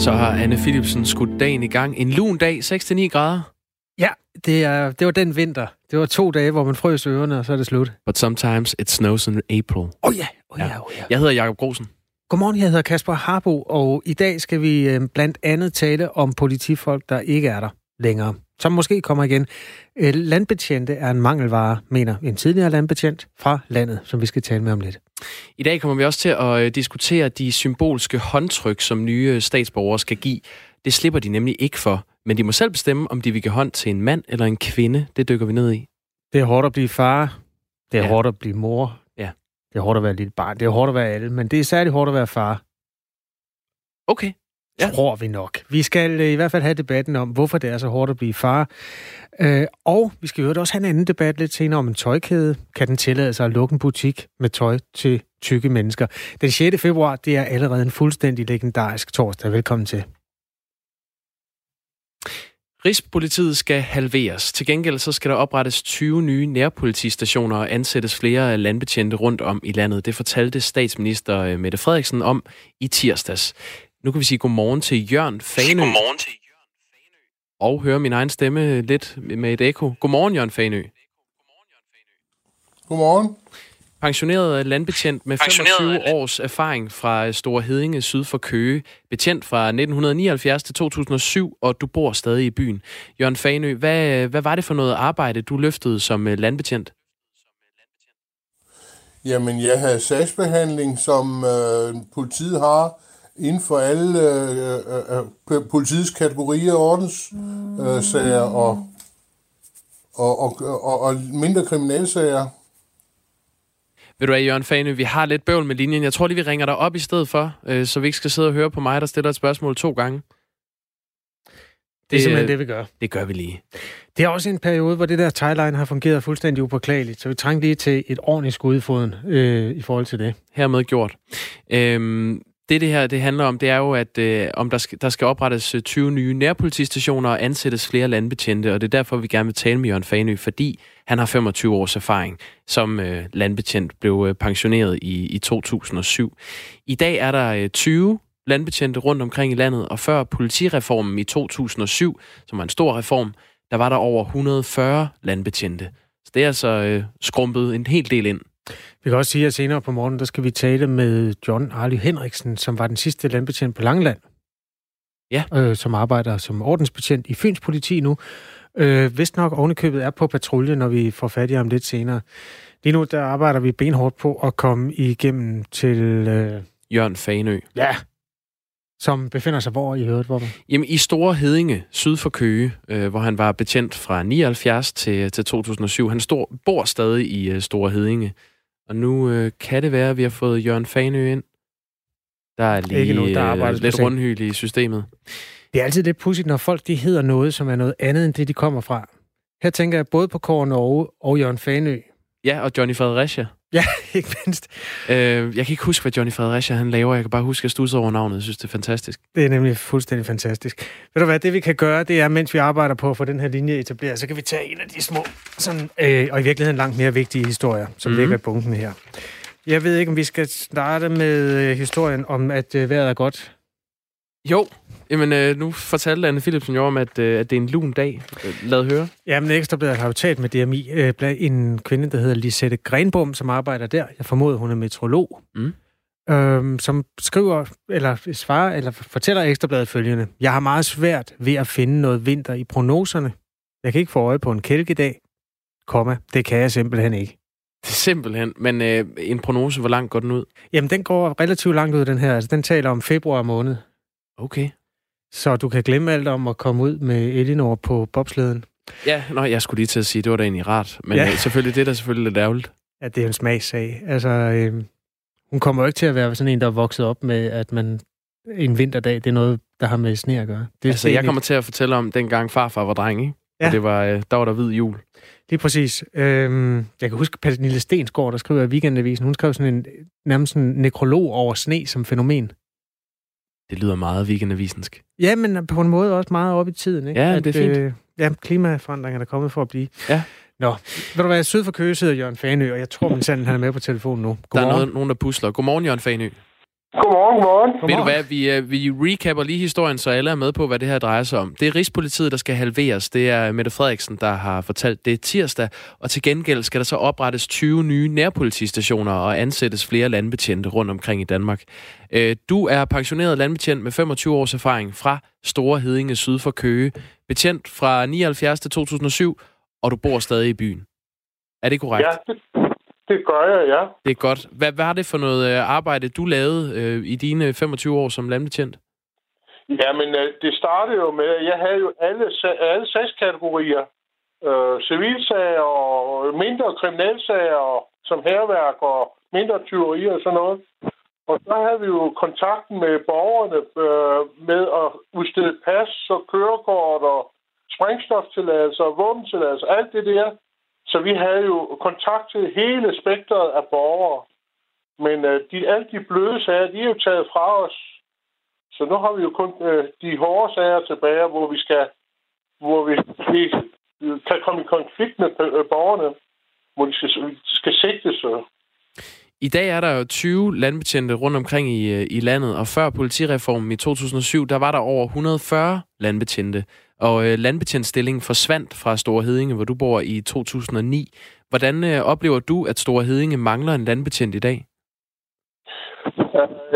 Så har Anne Philipsen skudt dagen i gang. En lun dag, 6-9 grader. Ja, det, er, det var den vinter. Det var to dage, hvor man frøs ørerne, og så er det slut. But sometimes it snows in April. Oh ja, oh ja, oh ja. Jeg hedder Jakob Grosen. Godmorgen, jeg hedder Kasper Harbo, og i dag skal vi øh, blandt andet tale om politifolk, der ikke er der længere. Som måske kommer igen. Øh, landbetjente er en mangelvare, mener en tidligere landbetjent fra landet, som vi skal tale med om lidt. I dag kommer vi også til at øh, diskutere de symbolske håndtryk, som nye statsborgere skal give. Det slipper de nemlig ikke for, men de må selv bestemme, om de vil give hånd til en mand eller en kvinde. Det dykker vi ned i. Det er hårdt at blive far. Det er Ja. ja. hårdt at blive mor. Ja. Det er hårdt at være lille barn. Det er hårdt at være alle, men det er særligt hårdt at være far. Okay. Ja. Tror vi nok. Vi skal øh, i hvert fald have debatten om, hvorfor det er så hårdt at blive far. Øh, og vi skal jo også have en anden debat lidt senere om en tøjkæde. Kan den tillade sig at lukke en butik med tøj til tykke mennesker? Den 6. februar, det er allerede en fuldstændig legendarisk torsdag. Velkommen til. Rigspolitiet skal halveres. Til gengæld så skal der oprettes 20 nye nærpolitistationer og ansættes flere landbetjente rundt om i landet. Det fortalte statsminister øh, Mette Frederiksen om i tirsdags. Nu kan vi sige godmorgen til Jørgen Fanø. Godmorgen til Og høre min egen stemme lidt med et ekko. Godmorgen, Jørgen Fanø. Godmorgen. Pensioneret landbetjent med Pensioneret 25 land- års erfaring fra Store Hedinge syd for Køge. Betjent fra 1979 til 2007, og du bor stadig i byen. Jørgen Fanø, hvad, hvad var det for noget arbejde, du løftede som øh, landbetjent? Jamen, jeg havde sagsbehandling, som øh, politiet har inden for alle øh, øh, øh, politiets kategorier, ordens øh, sager og, og, og, og, og mindre kriminalsager. Ved du hvad, Jørgen Fanø, vi har lidt bøvl med linjen. Jeg tror lige, vi ringer dig op i stedet for, øh, så vi ikke skal sidde og høre på mig, der stiller et spørgsmål to gange. Det er simpelthen øh, det, vi gør. Det gør vi lige. Det er også en periode, hvor det der tagline har fungeret fuldstændig upåklageligt, så vi trængte lige til et ordentligt skud i foden øh, i forhold til det. hermed gjort. Øhm, det, det her det handler om, det er jo, at øh, om der, skal, der skal oprettes øh, 20 nye nærpolitistationer og ansættes flere landbetjente, og det er derfor, vi gerne vil tale med Jørgen Fanø, fordi han har 25 års erfaring som øh, landbetjent, blev øh, pensioneret i, i 2007. I dag er der øh, 20 landbetjente rundt omkring i landet, og før politireformen i 2007, som var en stor reform, der var der over 140 landbetjente. Så det er altså øh, skrumpet en hel del ind. Vi kan også sige, at senere på morgenen, der skal vi tale med John Arly Henriksen, som var den sidste landbetjent på Langeland. Ja. Øh, som arbejder som ordensbetjent i Fyns politi nu. Øh, vist nok ovenikøbet er på patrulje, når vi får fat i ham lidt senere. Lige nu, der arbejder vi benhårdt på at komme igennem til... Øh, Jørgen Fanø. ja, som befinder sig hvor i øvrigt, hvor. Jamen, i Store Hedinge, syd for Køge, øh, hvor han var betjent fra 79 til, til 2007. Han stor, bor stadig i øh, Store Hedinge. Og nu øh, kan det være, at vi har fået Jørgen Fanø ind. Der er lige Ikke nu, der øh, arbejdes lidt rundhyl i systemet. Det er altid lidt pudsigt, når folk de hedder noget, som er noget andet end det, de kommer fra. Her tænker jeg både på Kåre Norge og Jørgen Fanø. Ja, og Johnny Fredericia. Ja, ikke mindst. Øh, jeg kan ikke huske, hvad Johnny Fredericia han laver. Jeg kan bare huske, at jeg over navnet. Jeg synes, det er fantastisk. Det er nemlig fuldstændig fantastisk. Ved du hvad, det vi kan gøre, det er, mens vi arbejder på at få den her linje etableret, så kan vi tage en af de små, sådan, øh, og i virkeligheden langt mere vigtige historier, som Mhm. mm-hmm. ligger i bunken her. Jeg ved ikke, om vi skal starte med øh, historien om, at øh, vejret er godt. Jo, jamen øh, nu fortalte Anne Philipsen jo om, at, øh, at det er en lun dag. Lad høre. Jamen, Ekstrabladet har jo talt med DMI, øh, en kvinde, der hedder Lisette Grenbom, som arbejder der. Jeg formoder, hun er meteorolog. Mm. Øhm, som skriver, eller svarer, eller fortæller Ekstrabladet følgende. Jeg har meget svært ved at finde noget vinter i prognoserne. Jeg kan ikke få øje på en kælkedag, komma, det kan jeg simpelthen ikke. Det simpelthen. Men øh, en prognose, hvor langt går den ud? Jamen, den går relativt langt ud, den her. Altså, den taler om februar måned. Okay. Så du kan glemme alt om at komme ud med Elinor på bobslæden. Ja, nå, jeg skulle lige til at sige, det var da egentlig rart. Men Ja. ja. selvfølgelig, det er da selvfølgelig lidt ærgerligt. Ja, det er en smagssag. Altså, øh, hun kommer jo ikke til at være sådan en, der er vokset op med, at man en vinterdag, det er noget, der har med sne at gøre. Det Altså, jeg kommer til at fortælle om, dengang farfar var dreng, ikke? Ja. Og det var, øh, der var der hvid jul. Lige præcis. Øhm, jeg kan huske Pernille Stensgaard, der skriver i Weekendavisen, hun skrev sådan en nærmest sådan en nekrolog over sne som fænomen. Det lyder meget weekendavisensk. Ja, men på en måde også meget op i tiden. Ikke? Ja, det er fint. Øh, ja, klimaforandringer er kommet for at blive. Ja. Nå, ved du hvad, syd for Køge sidder Jørgen Fanø, og jeg tror, min sand, han er med på telefonen nu. Der er Godmorgen. noget, nogen, der pusler. Godmorgen, Jørgen Fanø. Godmorgen, godmorgen. Ved du hvad, vi, øh, vi recapper lige historien, så alle er med på, hvad det her drejer sig om. Det er Rigspolitiet, der skal halveres. Det er Mette Frederiksen, der har fortalt det tirsdag. Og til gengæld skal der så oprettes 20 nye nærpolitistationer og ansættes flere landbetjente rundt omkring i Danmark. Øh, du er pensioneret landbetjent med 25 års erfaring fra Store Hedinge syd for Køge. Betjent fra 79 til 2007, og du bor stadig i byen. Er det korrekt? Ja, det, det gør jeg, ja. Det er godt. Hvad, er det for noget øh, arbejde, du lavede øh, i dine 25 år som landbetjent? Jamen, øh, det startede jo med, at jeg havde jo alle, alle sagskategorier. Øh, civilsager og mindre kriminalsager, som herværk og mindre tyverier og sådan noget. Og så havde vi jo kontakten med borgerne øh, med at udstede pas og kørekort og sprængstoftilladelser og våbentilladelser, alt det der. Så vi havde jo kontakt til hele spektret af borgere. Men øh, de, alle de bløde sager, de er jo taget fra os. Så nu har vi jo kun øh, de hårde sager tilbage, hvor vi skal hvor vi, vi kan komme i konflikt med øh, borgerne, hvor de skal, skal sigtes. I dag er der jo 20 landbetjente rundt omkring i, øh, i landet, og før politireformen i 2007, der var der over 140 landbetjente. Og øh, landbetjentstillingen forsvandt fra Store Hedinge, hvor du bor i 2009. Hvordan øh, oplever du, at Store Hedinge mangler en landbetjent i dag?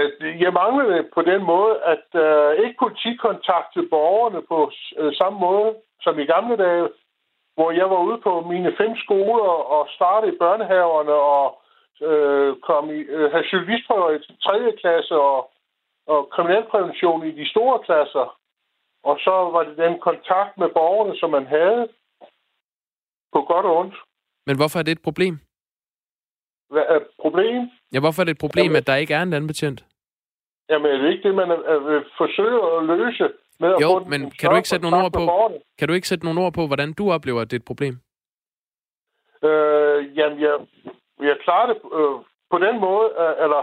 Øh, jeg mangler det på den måde, at øh, ikke politikontakt til borgerne på øh, samme måde som i gamle dage, hvor jeg var ude på mine fem skoler og startede børnehaverne og øh, kom i, øh, have cyklistprøver i 3. klasse og, og kriminalprævention i de store klasser. Og så var det den kontakt med borgerne, som man havde på godt og ondt. Men hvorfor er det et problem? Hvad er problem? Ja, hvorfor er det et problem, jamen, at der ikke er en landbetjent? Jamen, er det ikke det, man forsøger at løse med at jo, få men kan du ikke sætte nogle ord på? Kan du ikke sætte nogle ord på, hvordan du oplever, at det er et problem? Øh, jamen, jeg, jeg klarer det øh, på den måde, øh, eller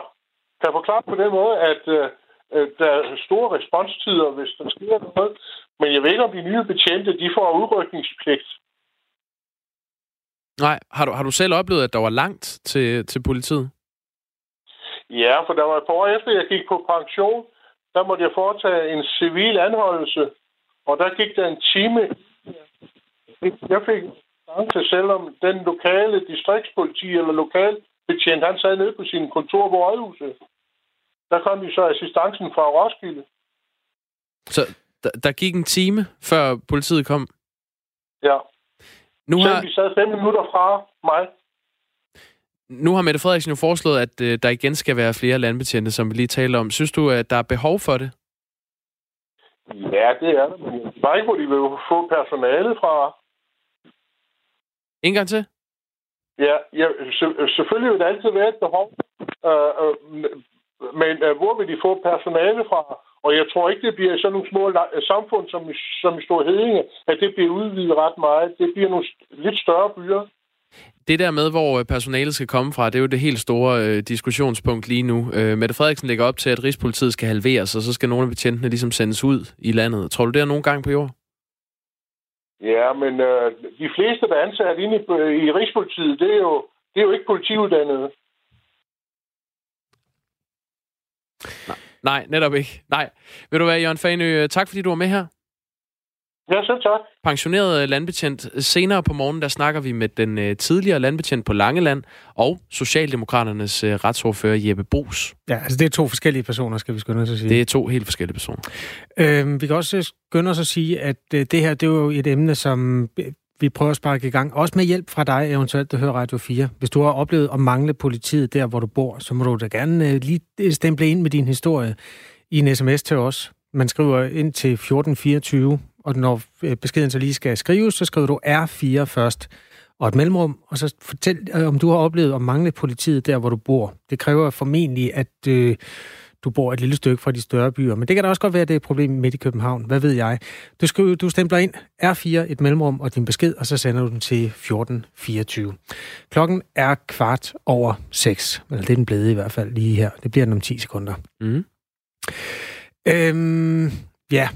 kan forklare på den måde, at øh, Øh, der er store responstider, hvis der sker noget. Men jeg ved ikke, om de nye betjente, de får udrykningspligt. Nej, har du, har du selv oplevet, at der var langt til, til politiet? Ja, for der var et par år efter, jeg gik på pension, der måtte jeg foretage en civil anholdelse, og der gik der en time. Jeg fik chance, selvom den lokale distriktspoliti eller lokal betjent, han sad nede på sin kontor på Rådhuset. Der kom de så assistancen fra Roskilde. Så der, der gik en time, før politiet kom? Ja. Nu har... vi sad fem minutter fra mig. Nu har Mette Frederiksen jo foreslået, at øh, der igen skal være flere landbetjente, som vi lige taler om. Synes du, at der er behov for det? Ja, det er det. Men jeg ikke, hvor de vil få personalet fra. En gang til? Ja, ja selvfølgelig vil der altid være et behov. Øh, øh, men uh, hvor vil de få personale fra? Og jeg tror ikke, det bliver sådan nogle små samfund som, som i Stor Hedinge, at det bliver udvidet ret meget. Det bliver nogle lidt større byer. Det der med, hvor øh, personalet skal komme fra, det er jo det helt store øh, diskussionspunkt lige nu. Øh, Mette Frederiksen lægger op til, at Rigspolitiet skal halveres, og så skal nogle af betjentene ligesom sendes ud i landet. Tror du, det er nogen gang på jord? Ja, men øh, de fleste, der er ansat inde i, øh, i Rigspolitiet, det er jo, det er jo ikke politiuddannede. Nej, nej, netop ikke. Nej. Vil du være, Jørgen Fanø, øh, tak fordi du var med her. Ja, så tak. Pensioneret landbetjent. Senere på morgen, der snakker vi med den uh, tidligere landbetjent på Langeland og Socialdemokraternes uh, retsordfører Jeppe Bos. Ja, altså det er to forskellige personer, skal vi skynde os at sige. Det er to helt forskellige personer. Øhm, vi kan også skynde os at sige, at det her, det er jo et emne, som vi prøver at sparke i gang. Også med hjælp fra dig, eventuelt, der hører Radio 4. Hvis du har oplevet at mangle politiet der, hvor du bor, så må du da gerne lige stemple ind med din historie i en sms til os. Man skriver ind til 1424, og når øh, beskeden så lige skal skrives, så skriver du R4 først og et mellemrum, og så fortæl, øh, om du har oplevet at mangle politiet der, hvor du bor. Det kræver formentlig, at øh, du bor et lille stykke fra de større byer. Men det kan da også godt være, at det er et problem midt i København. Hvad ved jeg? Du, skriver, du stempler ind R4, et mellemrum og din besked, og så sender du den til 1424. Klokken er kvart over 6. Eller det er den blevet i hvert fald lige her. Det bliver den om 10 sekunder. Mm. Øhm, ja,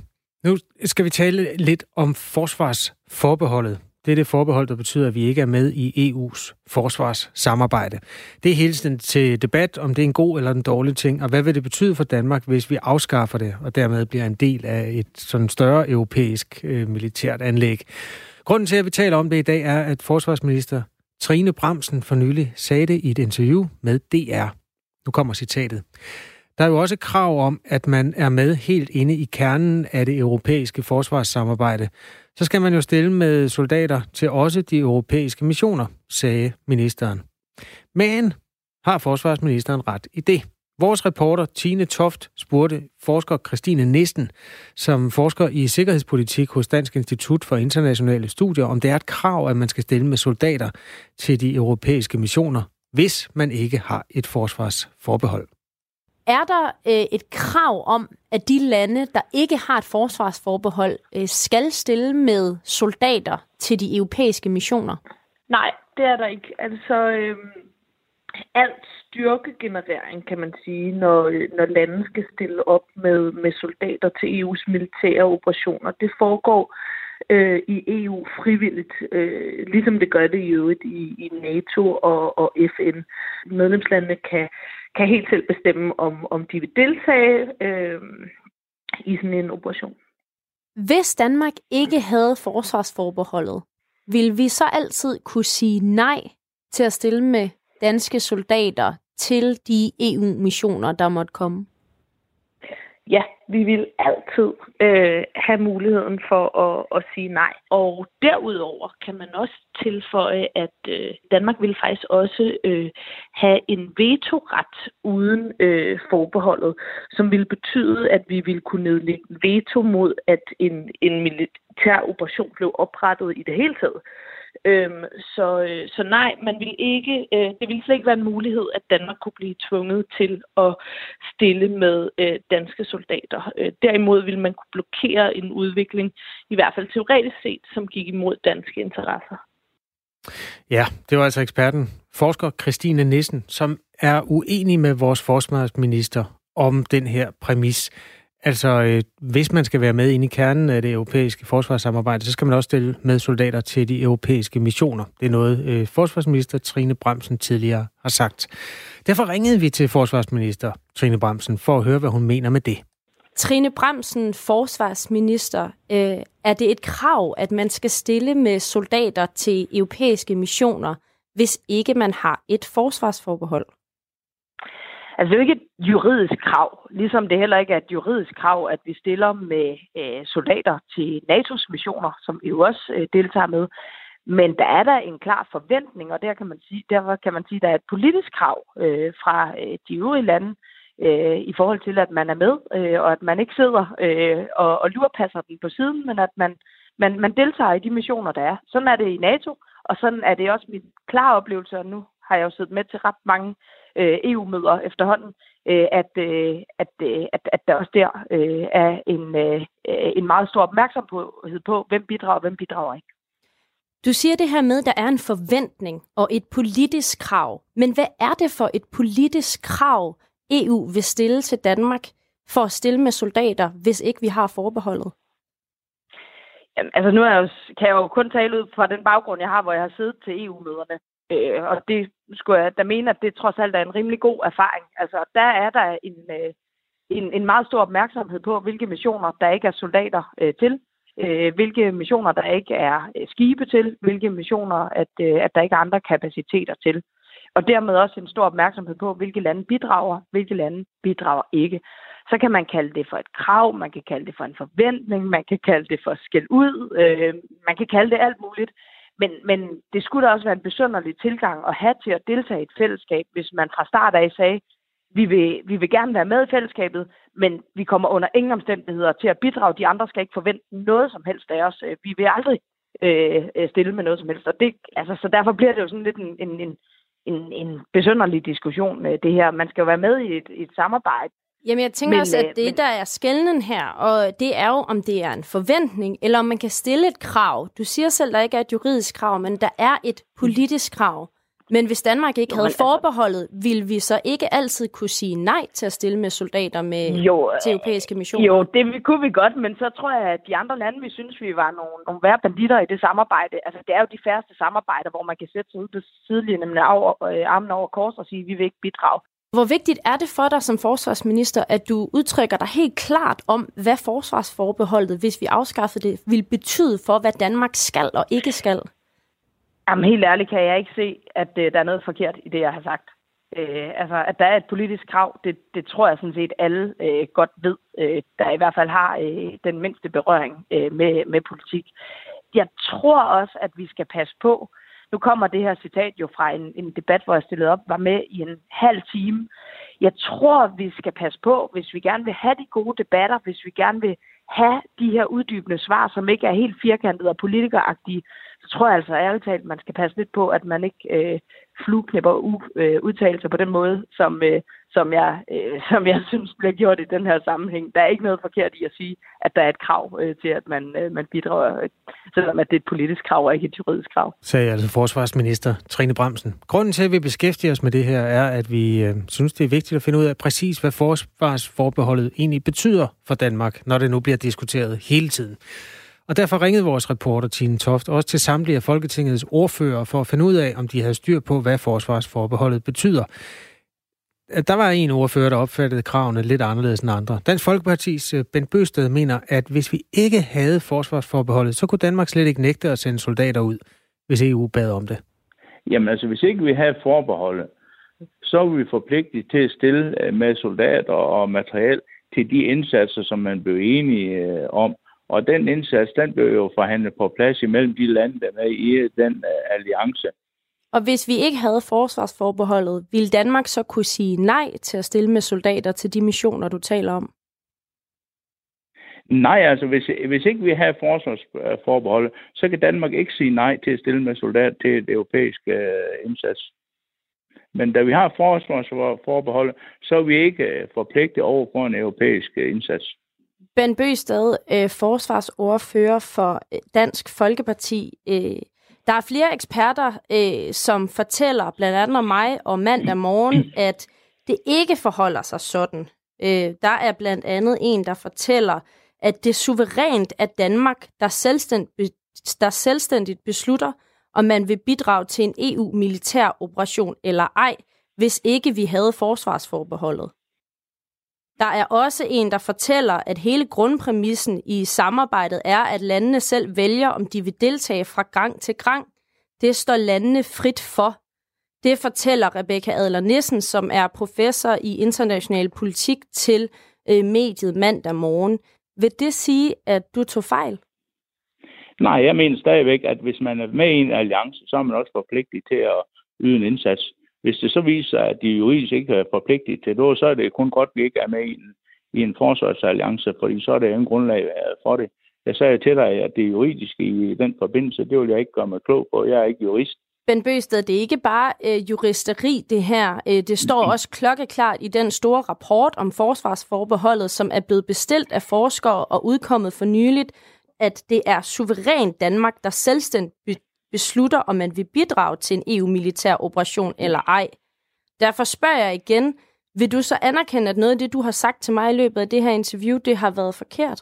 nu skal vi tale lidt om forsvarsforbeholdet. Det er det forbehold, der betyder, at vi ikke er med i EU's forsvarssamarbejde. Det er hele tiden til debat, om det er en god eller en dårlig ting, og hvad vil det betyde for Danmark, hvis vi afskaffer det, og dermed bliver en del af et sådan større europæisk øh, militært anlæg. Grunden til, at vi taler om det i dag, er, at forsvarsminister Trine Bramsen for nylig sagde det i et interview med DR. Nu kommer citatet. Der er jo også krav om, at man er med helt inde i kernen af det europæiske forsvarssamarbejde. Så skal man jo stille med soldater til også de europæiske missioner, sagde ministeren. Men har forsvarsministeren ret i det? Vores reporter Tine Toft spurgte forsker Christine Nissen, som forsker i sikkerhedspolitik hos Dansk Institut for Internationale Studier, om det er et krav, at man skal stille med soldater til de europæiske missioner, hvis man ikke har et forsvarsforbehold. Er der øh, et krav om, at de lande, der ikke har et forsvarsforbehold, øh, skal stille med soldater til de europæiske missioner? Nej, det er der ikke. Altså, øh, alt styrkegenerering, kan man sige, når, øh, når lande skal stille op med, med soldater til EU's militære operationer. Det foregår øh, i EU frivilligt, øh, ligesom det gør det i øvrigt i, i NATO og, og FN. Medlemslandene kan, kan helt selv bestemme, om, om de vil deltage øh, i sådan en operation. Hvis Danmark ikke havde forsvarsforbeholdet, ville vi så altid kunne sige nej til at stille med danske soldater til de EU-missioner, der måtte komme? Ja, vi vil altid øh, have muligheden for at, at sige nej. Og derudover kan man også tilføje, at øh, Danmark vil faktisk også øh, have en vetoret uden øh, forbeholdet, som vil betyde, at vi vil kunne nedlægge veto mod, at en, en militær operation blev oprettet i det hele taget. Øhm, så, øh, så nej, man vil ikke, øh, det ville slet ikke være en mulighed, at Danmark kunne blive tvunget til at stille med øh, danske soldater. Øh, derimod ville man kunne blokere en udvikling, i hvert fald teoretisk set, som gik imod danske interesser. Ja, det var altså eksperten, forsker Christine Nissen, som er uenig med vores forsvarsminister om den her præmis. Altså, øh, hvis man skal være med ind i kernen af det europæiske forsvarssamarbejde, så skal man også stille med soldater til de europæiske missioner. Det er noget, øh, forsvarsminister Trine Bremsen tidligere har sagt. Derfor ringede vi til forsvarsminister Trine Bremsen for at høre, hvad hun mener med det. Trine Bremsen, forsvarsminister, øh, er det et krav, at man skal stille med soldater til europæiske missioner, hvis ikke man har et forsvarsforbehold? Altså, det er jo ikke et juridisk krav, ligesom det heller ikke er et juridisk krav, at vi stiller med øh, soldater til NATO's missioner, som vi jo også øh, deltager med. Men der er der en klar forventning, og der kan man sige, derfor kan man sige, at der er et politisk krav øh, fra øh, de øvrige lande øh, i forhold til, at man er med, øh, og at man ikke sidder øh, og, og lurpasser den på siden, men at man, man, man deltager i de missioner, der er. Sådan er det i NATO, og sådan er det også min klare oplevelse, og nu har jeg jo siddet med til ret mange øh, EU-møder efterhånden, øh, at, øh, at, øh, at, at der også der øh, er en, øh, en meget stor opmærksomhed på, hvem bidrager og hvem bidrager ikke. Du siger det her med, at der er en forventning og et politisk krav. Men hvad er det for et politisk krav, EU vil stille til Danmark for at stille med soldater, hvis ikke vi har forbeholdet? Jamen, altså nu er jeg jo, kan jeg jo kun tale ud fra den baggrund, jeg har, hvor jeg har siddet til EU-møderne. Øh, og det skulle jeg da mene, at det trods alt er en rimelig god erfaring. Altså, der er der en, øh, en, en meget stor opmærksomhed på, hvilke missioner, der ikke er soldater øh, til, øh, hvilke missioner, der ikke er øh, skibe til, hvilke missioner, at, øh, at der ikke er andre kapaciteter til. Og dermed også en stor opmærksomhed på, hvilke lande bidrager, hvilke lande bidrager ikke. Så kan man kalde det for et krav, man kan kalde det for en forventning, man kan kalde det for skæld ud, øh, man kan kalde det alt muligt. Men, men det skulle da også være en besynderlig tilgang at have til at deltage i et fællesskab, hvis man fra start af sagde, vi vil, vi vil gerne være med i fællesskabet, men vi kommer under ingen omstændigheder til at bidrage. De andre skal ikke forvente noget som helst af os. Vi vil aldrig øh, øh stille med noget som helst. Og det, altså, så derfor bliver det jo sådan lidt en, en, en, en, besønderlig besynderlig diskussion, øh, det her. Man skal jo være med i et, et samarbejde, Jamen, jeg tænker men, også, at øh, det, men... der er skældnen her, og det er jo, om det er en forventning, eller om man kan stille et krav. Du siger selv, der ikke er et juridisk krav, men der er et politisk krav. Men hvis Danmark ikke jo, havde altså- forbeholdet, ville vi så ikke altid kunne sige nej til at stille med soldater med jo, til europæiske missioner? Jo, det kunne vi godt, men så tror jeg, at de andre lande, vi synes, vi var nogle, nogle værre banditter i det samarbejde. Altså, det er jo de færreste samarbejder, hvor man kan sætte sig ud på sidelinjen med øh, armen over kors og sige, at vi vil ikke bidrage. Hvor vigtigt er det for dig som forsvarsminister, at du udtrykker dig helt klart om, hvad forsvarsforbeholdet, hvis vi afskaffede det, vil betyde for, hvad Danmark skal og ikke skal? Jamen helt ærligt kan jeg ikke se, at øh, der er noget forkert i det, jeg har sagt. Øh, altså, at der er et politisk krav, det, det tror jeg sådan set alle øh, godt ved, øh, der i hvert fald har øh, den mindste berøring øh, med, med politik. Jeg tror også, at vi skal passe på. Nu kommer det her citat jo fra en, en debat, hvor jeg stillede op, var med i en halv time. Jeg tror, vi skal passe på, hvis vi gerne vil have de gode debatter, hvis vi gerne vil have de her uddybende svar, som ikke er helt firkantede og politikeragtige, så tror jeg altså ærligt talt, at man skal passe lidt på, at man ikke øh, flueknipper u- øh, udtalelser på den måde, som, øh, som, jeg, øh, som jeg synes bliver gjort i den her sammenhæng. Der er ikke noget forkert i at sige, at der er et krav øh, til, at man, øh, man bidrager, øh, selvom at det er et politisk krav og ikke et juridisk krav. Sagde altså forsvarsminister Trine Bremsen. Grunden til, at vi beskæftiger os med det her, er, at vi øh, synes, det er vigtigt at finde ud af præcis, hvad forsvarsforbeholdet egentlig betyder for Danmark, når det nu bliver diskuteret hele tiden. Og derfor ringede vores reporter Tine Toft også til samtlige af Folketingets ordfører for at finde ud af, om de havde styr på, hvad forsvarsforbeholdet betyder. Der var en ordfører, der opfattede kravene lidt anderledes end andre. Dansk Folkepartis øh, Bent Bøsted mener, at hvis vi ikke havde forsvarsforbeholdet, så kunne Danmark slet ikke nægte at sende soldater ud, hvis EU bad om det. Jamen altså, hvis ikke vi havde forbeholdet, så er vi forpligtet til at stille øh, med soldater og materiel til de indsatser, som man blev enige øh, om. Og den indsats, den blev jo forhandlet på plads imellem de lande, der er i den uh, alliance. Og hvis vi ikke havde forsvarsforbeholdet, ville Danmark så kunne sige nej til at stille med soldater til de missioner, du taler om? Nej, altså hvis, hvis ikke vi har forsvarsforbeholdet, så kan Danmark ikke sige nej til at stille med soldater til et europæisk uh, indsats. Men da vi har forsvarsforbeholdet, så er vi ikke forpligtet over for en europæisk indsats. Ben Bøsted, øh, forsvarsordfører for øh, Dansk Folkeparti. Øh, der er flere eksperter, øh, som fortæller, blandt andet om mig og mandag morgen, at det ikke forholder sig sådan. Øh, der er blandt andet en, der fortæller, at det er suverænt at Danmark, der selvstændigt, der selvstændigt beslutter, om man vil bidrage til en EU-militær operation eller ej, hvis ikke vi havde forsvarsforbeholdet. Der er også en, der fortæller, at hele grundpræmissen i samarbejdet er, at landene selv vælger, om de vil deltage fra gang til gang. Det står landene frit for. Det fortæller Rebecca Adler Nissen, som er professor i international politik til øh, mediet mandag morgen. Vil det sige, at du tog fejl? Nej, jeg mener stadigvæk, at hvis man er med i en alliance, så er man også forpligtet til at yde en indsats. Hvis det så viser sig, at de juridisk ikke er forpligtet til det, så er det kun godt, at vi ikke er med i en, i en forsvarsalliance, fordi så er der ingen grundlag for det. Jeg sagde til dig, at det juridiske i den forbindelse, det vil jeg ikke gøre mig klog på. Jeg er ikke jurist. Ben Bøsted, det er ikke bare øh, juristeri, det her. Øh, det står mm-hmm. også klokkeklart i den store rapport om forsvarsforbeholdet, som er blevet bestilt af forskere og udkommet for nyligt, at det er suverænt Danmark, der selvstændigt beslutter, om man vil bidrage til en EU-militær operation eller ej. Derfor spørger jeg igen, vil du så anerkende, at noget af det, du har sagt til mig i løbet af det her interview, det har været forkert?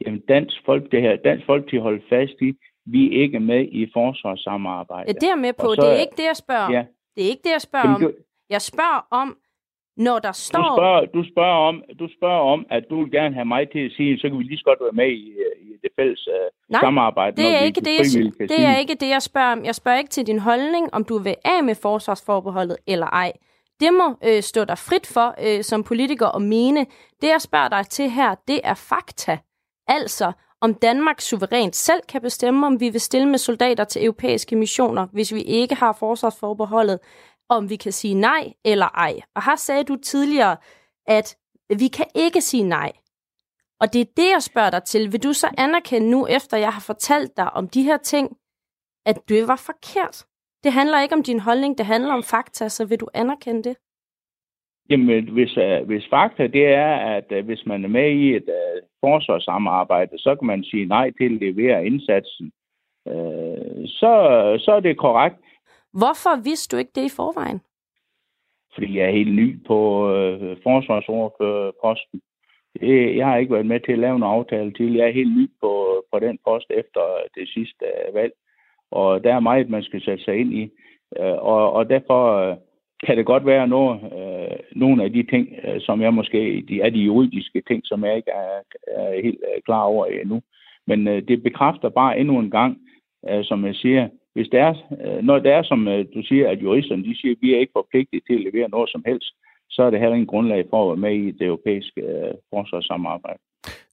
Jamen, Dansk Folk, det her, Dansk Folk, de holder fast i, vi er ikke med i forsvarssamarbejde. Ja, det er med på. Så, det er ikke det, jeg spørger om. Ja. Det er ikke det, jeg spørger Jamen, om. Jeg spørger om, når der står... Du spørger, du spørger, om, du spørger om, at du vil gerne have mig til at sige, så kan vi lige så godt være med i, i det fælles uh, Nej, samarbejde. det er, ikke det, jeg, det er ikke det, jeg spørger om. Jeg spørger ikke til din holdning, om du vil af med forsvarsforbeholdet eller ej. Det må øh, stå dig frit for øh, som politiker at mene. Det, jeg spørger dig til her, det er fakta. Altså, om Danmark suverænt selv kan bestemme, om vi vil stille med soldater til europæiske missioner, hvis vi ikke har forsvarsforbeholdet, om vi kan sige nej eller ej. Og her sagde du tidligere, at vi kan ikke sige nej. Og det er det, jeg spørger dig til. Vil du så anerkende nu, efter jeg har fortalt dig om de her ting, at det var forkert? Det handler ikke om din holdning, det handler om fakta, så vil du anerkende det? Jamen, hvis, uh, hvis fakta det er, at uh, hvis man er med i et uh, forsvarssamarbejde, så kan man sige nej til at levere indsatsen. Uh, så, så er det korrekt. Hvorfor vidste du ikke det i forvejen? Fordi jeg er helt ny på øh, forsvarsordførerposten. Jeg har ikke været med til at lave en aftale til. Jeg er helt ny på, på den post efter det sidste valg. Og der er meget, man skal sætte sig ind i. Øh, og, og derfor øh, kan det godt være noget, øh, nogle af de ting, øh, som jeg måske, de er de juridiske ting, som jeg ikke er, er helt øh, klar over endnu. Men øh, det bekræfter bare endnu en gang, øh, som jeg siger, hvis det er, øh, når det er, som øh, du siger, at juristerne de siger, at vi er ikke forpligtet til at levere noget som helst, så er det heller ingen grundlag for at være med i det europæiske øh, forsvarssamarbejde.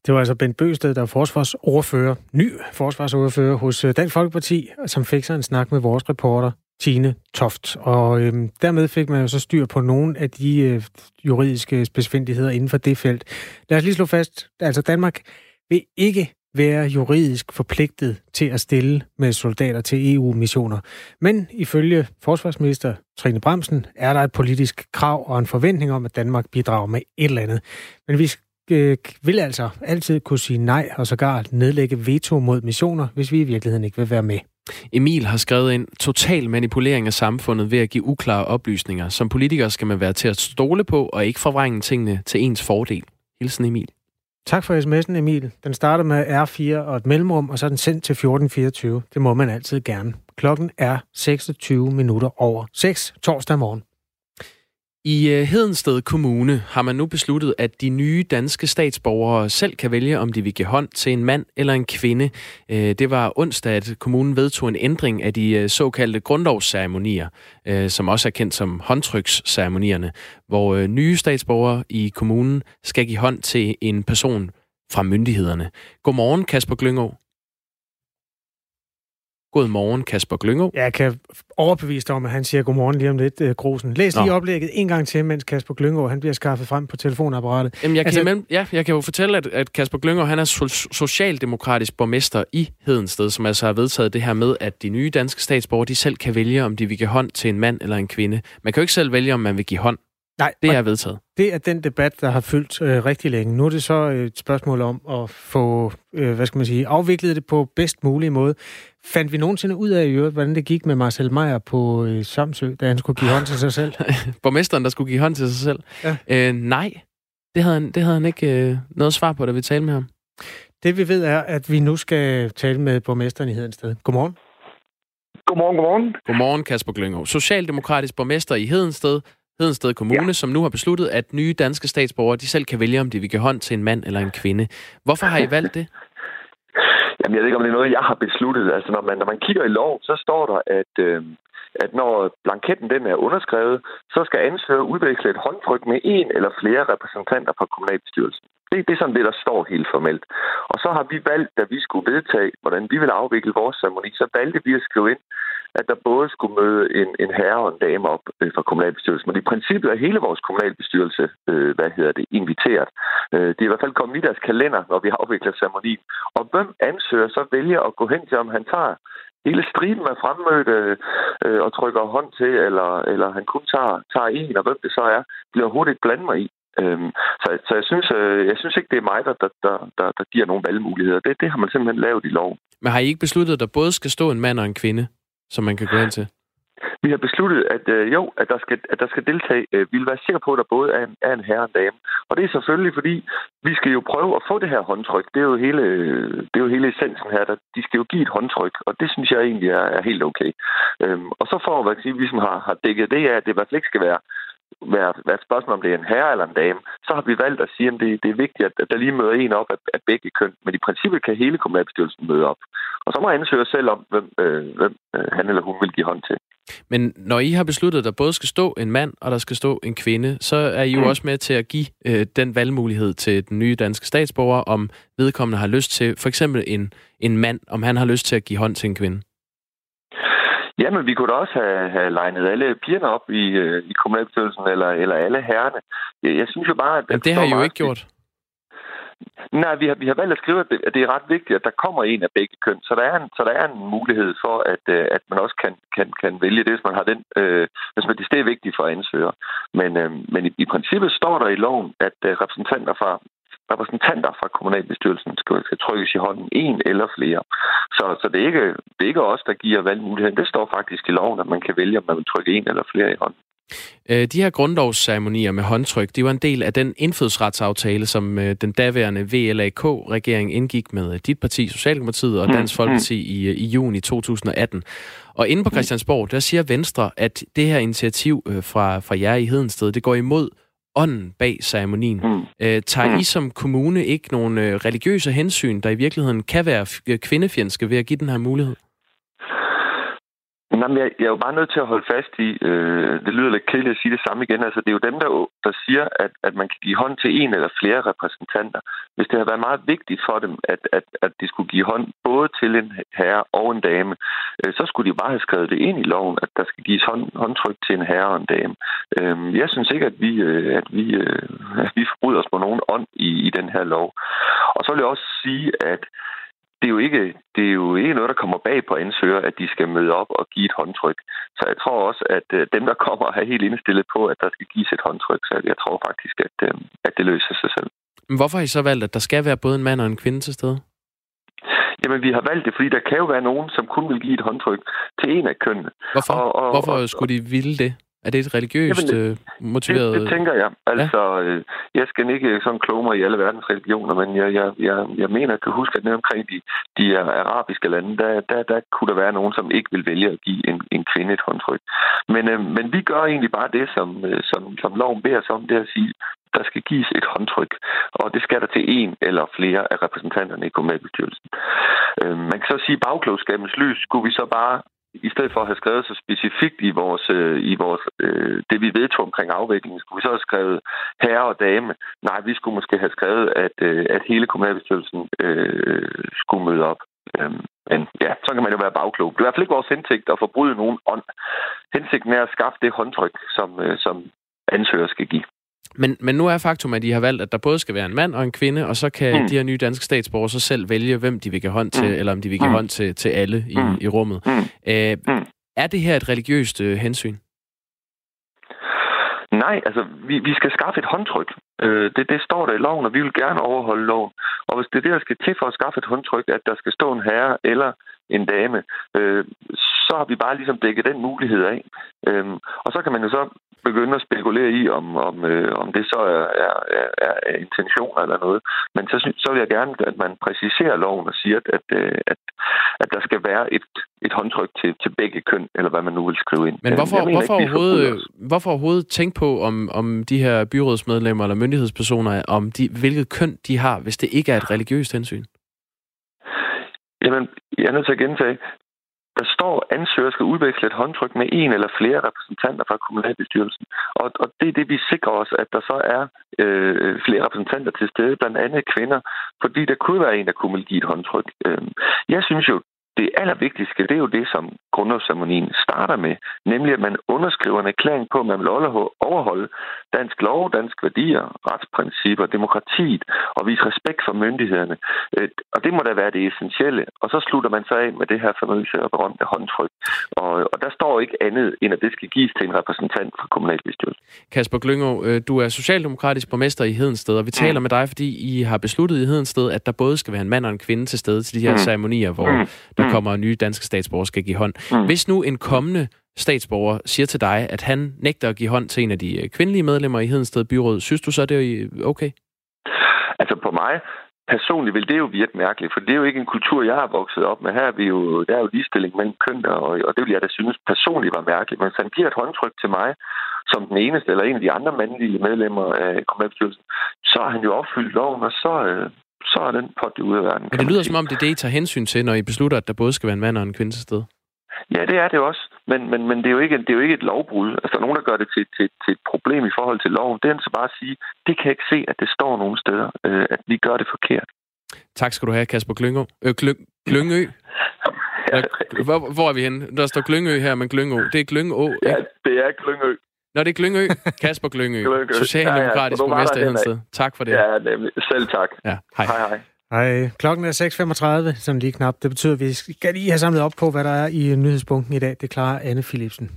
Det var altså Bent Bøsted, der er forsvarsordfører, ny forsvarsordfører hos øh, Dansk Folkeparti, som fik sig en snak med vores reporter, Tine Toft. Og øhm, dermed fik man jo så styr på nogle af de øh, juridiske specifindigheder inden for det felt. Lad os lige slå fast, altså Danmark vil ikke være juridisk forpligtet til at stille med soldater til EU-missioner. Men ifølge forsvarsminister Trine Bremsen er der et politisk krav og en forventning om, at Danmark bidrager med et eller andet. Men vi øh, vil altså altid kunne sige nej og sågar nedlægge veto mod missioner, hvis vi i virkeligheden ikke vil være med. Emil har skrevet en total manipulering af samfundet ved at give uklare oplysninger. Som politiker skal man være til at stole på og ikke forvrænge tingene til ens fordel. Hilsen Emil. Tak for sms'en, Emil. Den starter med R4 og et mellemrum, og så er den sendt til 1424. Det må man altid gerne. Klokken er 26 minutter over 6 torsdag morgen. I øh, Hedensted Kommune har man nu besluttet, at de nye danske statsborgere selv kan vælge, om de vil give hånd til en mand eller en kvinde. Øh, det var onsdag, at kommunen vedtog en ændring af de øh, såkaldte grundlovsceremonier, som også er kendt som håndtryksceremonierne, hvor nye statsborgere i kommunen skal give hånd til en person fra myndighederne. Godmorgen, Kasper Glyngå. Godmorgen, Kasper Glyngå. Jeg kan overbevise dig om, at han siger godmorgen lige om lidt, uh, Grusen. Læs lige Nå. oplægget en gang til, mens Kasper Glyngå han bliver skaffet frem på telefonapparatet. Jamen, jeg, altså, kan, imellem, ja, jeg kan jo fortælle, at, at Kasper Glyngå han er so- socialdemokratisk borgmester i Hedensted, som altså har vedtaget det her med, at de nye danske statsborgere, de selv kan vælge, om de vil give hånd til en mand eller en kvinde. Man kan jo ikke selv vælge, om man vil give hånd. Nej, det er vedtaget. Det er den debat, der har fyldt øh, rigtig længe. Nu er det så et spørgsmål om at få, øh, hvad skal man sige, afviklet det på bedst mulig måde. Fandt vi nogensinde ud af i øvrigt, hvordan det gik med Marcel Meyer på øh, Samsø, da han skulle give hånd til sig selv? Borgmesteren, der skulle give hånd til sig selv? Ja. Øh, nej, det havde, han, det havde han ikke øh, noget svar på, da vi talte med ham. Det vi ved er, at vi nu skal tale med borgmesteren i Hedensted. Godmorgen. Godmorgen, godmorgen. Godmorgen, Kasper Glyngå. Socialdemokratisk borgmester i Hedensted. Hedensted Kommune, ja. som nu har besluttet, at nye danske statsborgere, de selv kan vælge, om de vil give hånd til en mand eller en kvinde. Hvorfor har I valgt det? Jamen, jeg ved ikke, om det er noget, jeg har besluttet. Altså, når man, når man kigger i lov, så står der, at, øh, at når blanketten den er underskrevet, så skal ansøger udveksle et håndtryk med en eller flere repræsentanter fra kommunalbestyrelsen. Det, det er sådan det, der står helt formelt. Og så har vi valgt, da vi skulle vedtage, hvordan vi vil afvikle vores ceremoni, så valgte vi at skrive ind, at der både skulle møde en, en herre og en dame op øh, fra kommunalbestyrelsen. Men i princippet er hele vores kommunalbestyrelse, øh, hvad hedder det, inviteret. Øh, det er i hvert fald kommet i deres kalender, når vi afvikler ceremonien. Og hvem ansøger så vælger at gå hen til, om han tager hele striden med fremmødte øh, og trykker hånd til, eller, eller han kun tager, tager en, og hvem det så er, bliver hurtigt blandet mig i. Øhm, så, så jeg synes, øh, jeg synes ikke, det er mig, der, der, der, der, der giver nogle valgmuligheder. Det, det har man simpelthen lavet i lov. Men har I ikke besluttet, at der både skal stå en mand og en kvinde? Som man kan gå ind til? Vi har besluttet, at øh, jo, at der skal, at der skal deltage. Øh, vi vil være sikre på, at der både er en, er en herre og en dame. Og det er selvfølgelig, fordi vi skal jo prøve at få det her håndtryk. Det er jo hele, det er jo hele essensen her. Der, de skal jo give et håndtryk, og det synes jeg egentlig er, er helt okay. Øhm, og så for at sige, vi som har, har dækket det af, at det i hvert fald ikke skal være være, være et spørgsmål, om det er en herre eller en dame, så har vi valgt at sige, at det, det er vigtigt, at, der lige møder en op af, af begge køn. Men i princippet kan hele kommunalbestyrelsen møde op. Og så må ansøge selv om, hvem, øh, hvem øh, han eller hun vil give hånd til. Men når I har besluttet, at der både skal stå en mand, og der skal stå en kvinde, så er I jo mm. også med til at give øh, den valgmulighed til den nye danske statsborger, om vedkommende har lyst til, for eksempel en, en mand, om han har lyst til at give hånd til en kvinde. Jamen, vi kunne da også have, have legnet alle pigerne op i, øh, i kommunalbestyrelsen, eller, eller alle herrerne. Jeg, jeg synes jo bare, at... Men det har I jo ikke gjort. Nej, vi har, vi har valgt at skrive, at det, at det er ret vigtigt, at der kommer en af begge køn. Så der er en, så der er en mulighed for, at, øh, at man også kan, kan, kan vælge det, hvis man har den... Øh, hvis man, det er vigtigt for ansøger. Men, øh, men i, i princippet står der i loven, at øh, repræsentanter fra repræsentanter fra kommunalbestyrelsen skal, skal trykkes i hånden, en eller flere. Så, så det, er ikke, det er ikke os, der giver valgmuligheden. Det står faktisk i loven, at man kan vælge, om man vil trykke en eller flere i hånden. Øh, de her grundlovsceremonier med håndtryk, det var en del af den indfødsretsaftale, som øh, den daværende VLAK-regering indgik med dit parti, Socialdemokratiet og mm, Dansk Folkeparti mm. i, i juni 2018. Og inde på mm. Christiansborg, der siger Venstre, at det her initiativ fra, fra jer i Hedensted, det går imod ånden bag ceremonien. Mm. Øh, tager mm. I som kommune ikke nogle religiøse hensyn, der i virkeligheden kan være kvindefjendske ved at give den her mulighed? Jamen, jeg, jeg er jo bare nødt til at holde fast i, øh, det lyder lidt kedeligt at sige det samme igen, altså det er jo dem, der, der siger, at, at man kan give hånd til en eller flere repræsentanter. Hvis det har været meget vigtigt for dem, at, at, at de skulle give hånd både til en herre og en dame, øh, så skulle de bare have skrevet det ind i loven, at der skal gives hånd, håndtryk til en herre og en dame. Øh, jeg synes ikke, at vi, øh, at vi, øh, at vi forbryder os på nogen ånd i, i den her lov. Og så vil jeg også sige, at det er jo ikke, det er jo ikke noget, der kommer bag på ansøger, at de skal møde op og give et håndtryk. Så jeg tror også, at øh, dem, der kommer, er helt indstillet på, at der skal gives et håndtryk. Så jeg tror faktisk, at, øh, at det løser sig selv. Men hvorfor har I så valgt, at der skal være både en mand og en kvinde til stede? Jamen, vi har valgt det, fordi der kan jo være nogen, som kun vil give et håndtryk til en af kønnene. Hvorfor, og, og, hvorfor skulle de ville det? Er det et religiøst Jamen, det, øh, motiveret... Det, det tænker jeg. Altså, ja? øh, jeg skal ikke sådan kloge mig i alle verdens religioner, men jeg, jeg, jeg, jeg mener, at kan huske, at omkring de, de arabiske lande, der, der, der kunne der være nogen, som ikke vil vælge at give en, en kvinde et håndtryk. Men, øh, men vi gør egentlig bare det, som, øh, som, som loven beder os om, det at sige, der skal gives et håndtryk, og det skal der til en eller flere af repræsentanterne i kommunalbestyrelsen. Øh, man kan så sige, at bagklogskabens lys skulle vi så bare i stedet for at have skrevet så specifikt i vores, øh, i vores øh, det, vi vedtog omkring afviklingen, skulle vi så have skrevet herre og dame. Nej, vi skulle måske have skrevet, at, øh, at hele kommunalbestyrelsen øh, skulle møde op. Øhm, men ja, så kan man jo være bagklog. Det er i hvert fald ikke vores hensigt at forbryde nogen ånd. Hensigten er at skaffe det håndtryk, som, øh, som ansøger skal give. Men, men nu er faktum, at de har valgt, at der både skal være en mand og en kvinde, og så kan mm. de her nye danske statsborgere så selv vælge, hvem de vil give hånd til, mm. eller om de vil give mm. hånd til, til alle i, mm. i rummet. Mm. Æh, mm. Er det her et religiøst øh, hensyn? Nej, altså, vi, vi skal skaffe et håndtryk. Øh, det, det står der i loven, og vi vil gerne overholde loven. Og hvis det er det, der skal til for at skaffe et håndtryk, at der skal stå en herre eller en dame, øh, så har vi bare ligesom dækket den mulighed af. Øh, og så kan man jo så begynde at spekulere i, om, om, øh, om det så er, er, er, er intention eller noget. Men så, så vil jeg gerne, at man præciserer loven og siger, at, at, øh, at, at der skal være et, et håndtryk til, til begge køn, eller hvad man nu vil skrive ind. Men hvorfor, mener, hvorfor, ikke, overhovedet, hvorfor overhovedet tænke på, om, om de her byrådsmedlemmer eller myndighedspersoner, om de, hvilket køn de har, hvis det ikke er et religiøst hensyn? Jamen, jeg er nødt til at gentage. Der står, at ansøger skal udveksle et håndtryk med en eller flere repræsentanter fra kommunalbestyrelsen. Og, og det er det, vi sikrer os, at der så er øh, flere repræsentanter til stede, blandt andet kvinder, fordi der kunne være en, der kunne give et håndtryk. Øh, jeg synes jo, det allervigtigste, det er jo det, som grundlovsceremonien starter med, nemlig at man underskriver en erklæring på, at man vil overholde dansk lov, dansk værdier, retsprincipper, demokratiet og vise respekt for myndighederne. Øh, og det må da være det essentielle. Og så slutter man sig af med det her fornøjelse og berømte håndtryk. Og, og der står ikke andet, end at det skal gives til en repræsentant fra kommunalbestyrelsen. Kasper Glyngå, øh, du er socialdemokratisk borgmester i Hedensted, og vi taler mm. med dig, fordi I har besluttet i Hedensted, at der både skal være en mand og en kvinde til stede til de her mm. ceremonier, hvor mm der mm. kommer nye danske statsborgere, skal give hånd. Mm. Hvis nu en kommende statsborger siger til dig, at han nægter at give hånd til en af de øh, kvindelige medlemmer i Hedensted Byråd, synes du så, det er okay? Altså på mig personligt vil det jo virke mærkeligt, for det er jo ikke en kultur, jeg har vokset op med. Her er vi jo, der er jo ligestilling mellem køn, og, og det vil jeg da synes personligt var mærkeligt. Men hvis han giver et håndtryk til mig, som den eneste eller en af de andre mandlige medlemmer af kommunalbestyrelsen, så har han jo opfyldt loven, og så, øh, så er den pot ud af verden. Men det lyder som om, det er det, I tager hensyn til, når I beslutter, at der både skal være en mand og en kvinde til sted. Ja, det er det også. Men, men, men det, er jo ikke, det er jo ikke et lovbrud. Altså, der er nogen, der gør det til, til, til et problem i forhold til loven. Det er altså bare at sige, det kan jeg ikke se, at det står nogen steder, øh, at vi gør det forkert. Tak skal du have, Kasper Glyngø. Øh, Glyngø. Ja, hvor, hvor er vi henne? Der står Glyngø her, men Glyngå. Det er Glyngå, ikke? Ja, det er Glyngø. Nå, det er Glyngø. Kasper Glyngø. Glyngø. Socialdemokratisk ja, ja, borgmester i Hedensted. Tak for det. Ja, nemlig. Selv tak. Ja, hej. Hej, hej. Hej. Klokken er 6.35, som lige knap. Det betyder, at vi skal lige have samlet op på, hvad der er i nyhedspunkten i dag. Det klarer Anne Philipsen.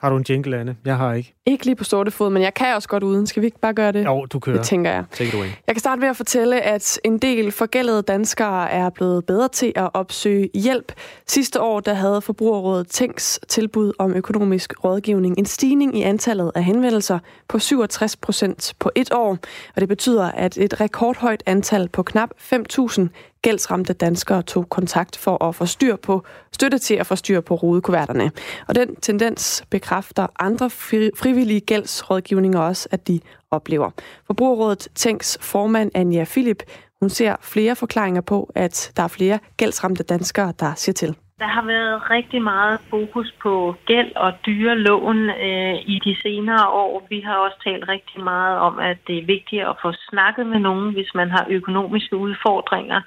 Har du en jingle, Anne? Jeg har ikke. Ikke lige på stående fod, men jeg kan også godt uden. Skal vi ikke bare gøre det? Jo, du kører. Det tænker jeg. Take it away. Jeg kan starte med at fortælle, at en del forgældede danskere er blevet bedre til at opsøge hjælp. Sidste år der havde Forbrugerrådet Tænks tilbud om økonomisk rådgivning en stigning i antallet af henvendelser på 67 procent på et år. Og det betyder, at et rekordhøjt antal på knap 5.000 gældsramte danskere tog kontakt for at få styr på, støtte til at få styr på rodekuverterne. Og den tendens bekræfter andre frivillige gældsrådgivninger også, at de oplever. Forbrugerrådet Tænks formand Anja Philip, hun ser flere forklaringer på, at der er flere gældsramte danskere, der ser til. Der har været rigtig meget fokus på gæld og dyre lån øh, i de senere år. Vi har også talt rigtig meget om, at det er vigtigt at få snakket med nogen, hvis man har økonomiske udfordringer.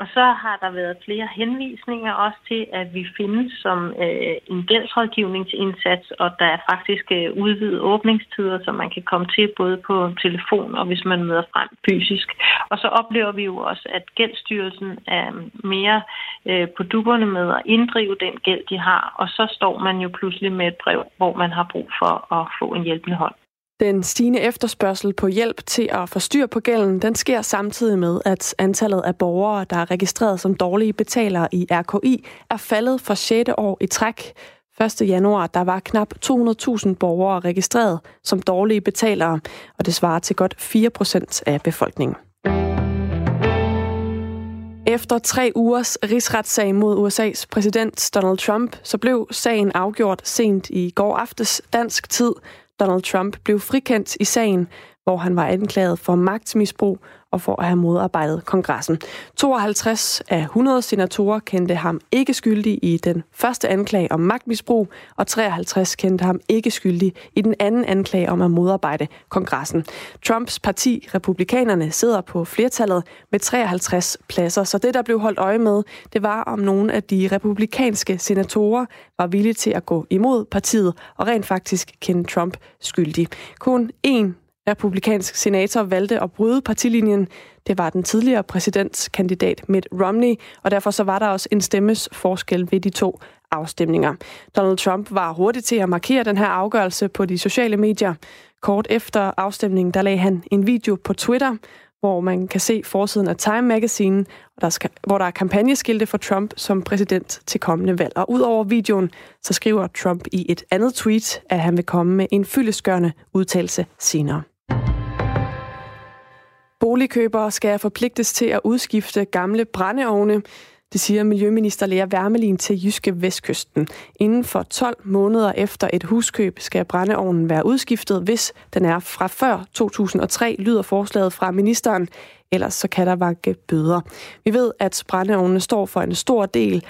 Og så har der været flere henvisninger også til, at vi findes som øh, en gældsrådgivningsindsats, og der er faktisk øh, udvidet åbningstider, så man kan komme til både på telefon og hvis man møder frem fysisk. Og så oplever vi jo også, at Gældsstyrelsen er mere øh, på duberne med at inddrive den gæld, de har, og så står man jo pludselig med et brev, hvor man har brug for at få en hjælpende hånd. Den stigende efterspørgsel på hjælp til at få styr på gælden, den sker samtidig med, at antallet af borgere, der er registreret som dårlige betalere i RKI, er faldet for 6. år i træk. 1. januar der var knap 200.000 borgere registreret som dårlige betalere, og det svarer til godt 4 procent af befolkningen. Efter tre ugers rigsretssag mod USA's præsident Donald Trump, så blev sagen afgjort sent i går aftes dansk tid. Donald Trump blev frikendt i sagen, hvor han var anklaget for magtmisbrug og for at have modarbejdet kongressen. 52 af 100 senatorer kendte ham ikke skyldig i den første anklage om magtmisbrug, og 53 kendte ham ikke skyldig i den anden anklage om at modarbejde kongressen. Trumps parti, republikanerne, sidder på flertallet med 53 pladser, så det, der blev holdt øje med, det var, om nogle af de republikanske senatorer var villige til at gå imod partiet og rent faktisk kende Trump skyldig. Kun én republikansk senator valgte at bryde partilinjen. Det var den tidligere præsidentskandidat Mitt Romney, og derfor så var der også en stemmes forskel ved de to afstemninger. Donald Trump var hurtig til at markere den her afgørelse på de sociale medier. Kort efter afstemningen, der lagde han en video på Twitter, hvor man kan se forsiden af Time Magazine, og der skal, hvor der er kampagneskilte for Trump som præsident til kommende valg. Og udover videoen, så skriver Trump i et andet tweet, at han vil komme med en fyldeskørende udtalelse senere. Boligkøbere skal forpligtes til at udskifte gamle brændeovne. Det siger Miljøminister Lea Wermelin til Jyske Vestkysten. Inden for 12 måneder efter et huskøb skal brændeovnen være udskiftet, hvis den er fra før 2003, lyder forslaget fra ministeren. Ellers så kan der vanke bøder. Vi ved, at brændeovnene står for en stor del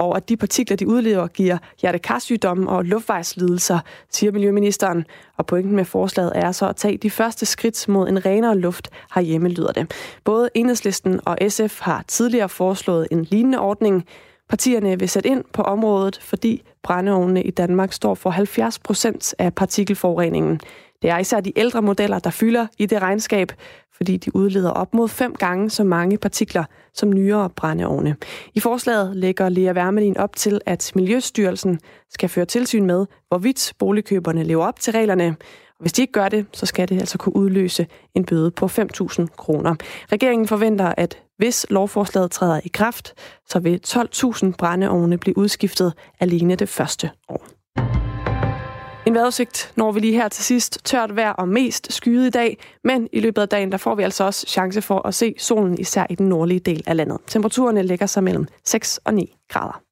og at de partikler, de udleder, giver hjertekarsygdomme og luftvejslidelser, siger Miljøministeren. Og pointen med forslaget er så at tage de første skridt mod en renere luft herhjemme, lyder det. Både Enhedslisten og SF har tidligere foreslået en lignende ordning. Partierne vil sætte ind på området, fordi brændeovnene i Danmark står for 70 procent af partikelforureningen. Det er især de ældre modeller, der fylder i det regnskab, fordi de udleder op mod fem gange så mange partikler som nyere brændeovne. I forslaget lægger Lea Wermelin op til, at Miljøstyrelsen skal føre tilsyn med, hvorvidt boligkøberne lever op til reglerne. Og hvis de ikke gør det, så skal det altså kunne udløse en bøde på 5.000 kroner. Regeringen forventer, at hvis lovforslaget træder i kraft, så vil 12.000 brændeovne blive udskiftet alene det første år. En vejrudsigt når vi lige her til sidst. Tørt vejr og mest skyet i dag, men i løbet af dagen der får vi altså også chance for at se solen, især i den nordlige del af landet. Temperaturerne ligger sig mellem 6 og 9 grader.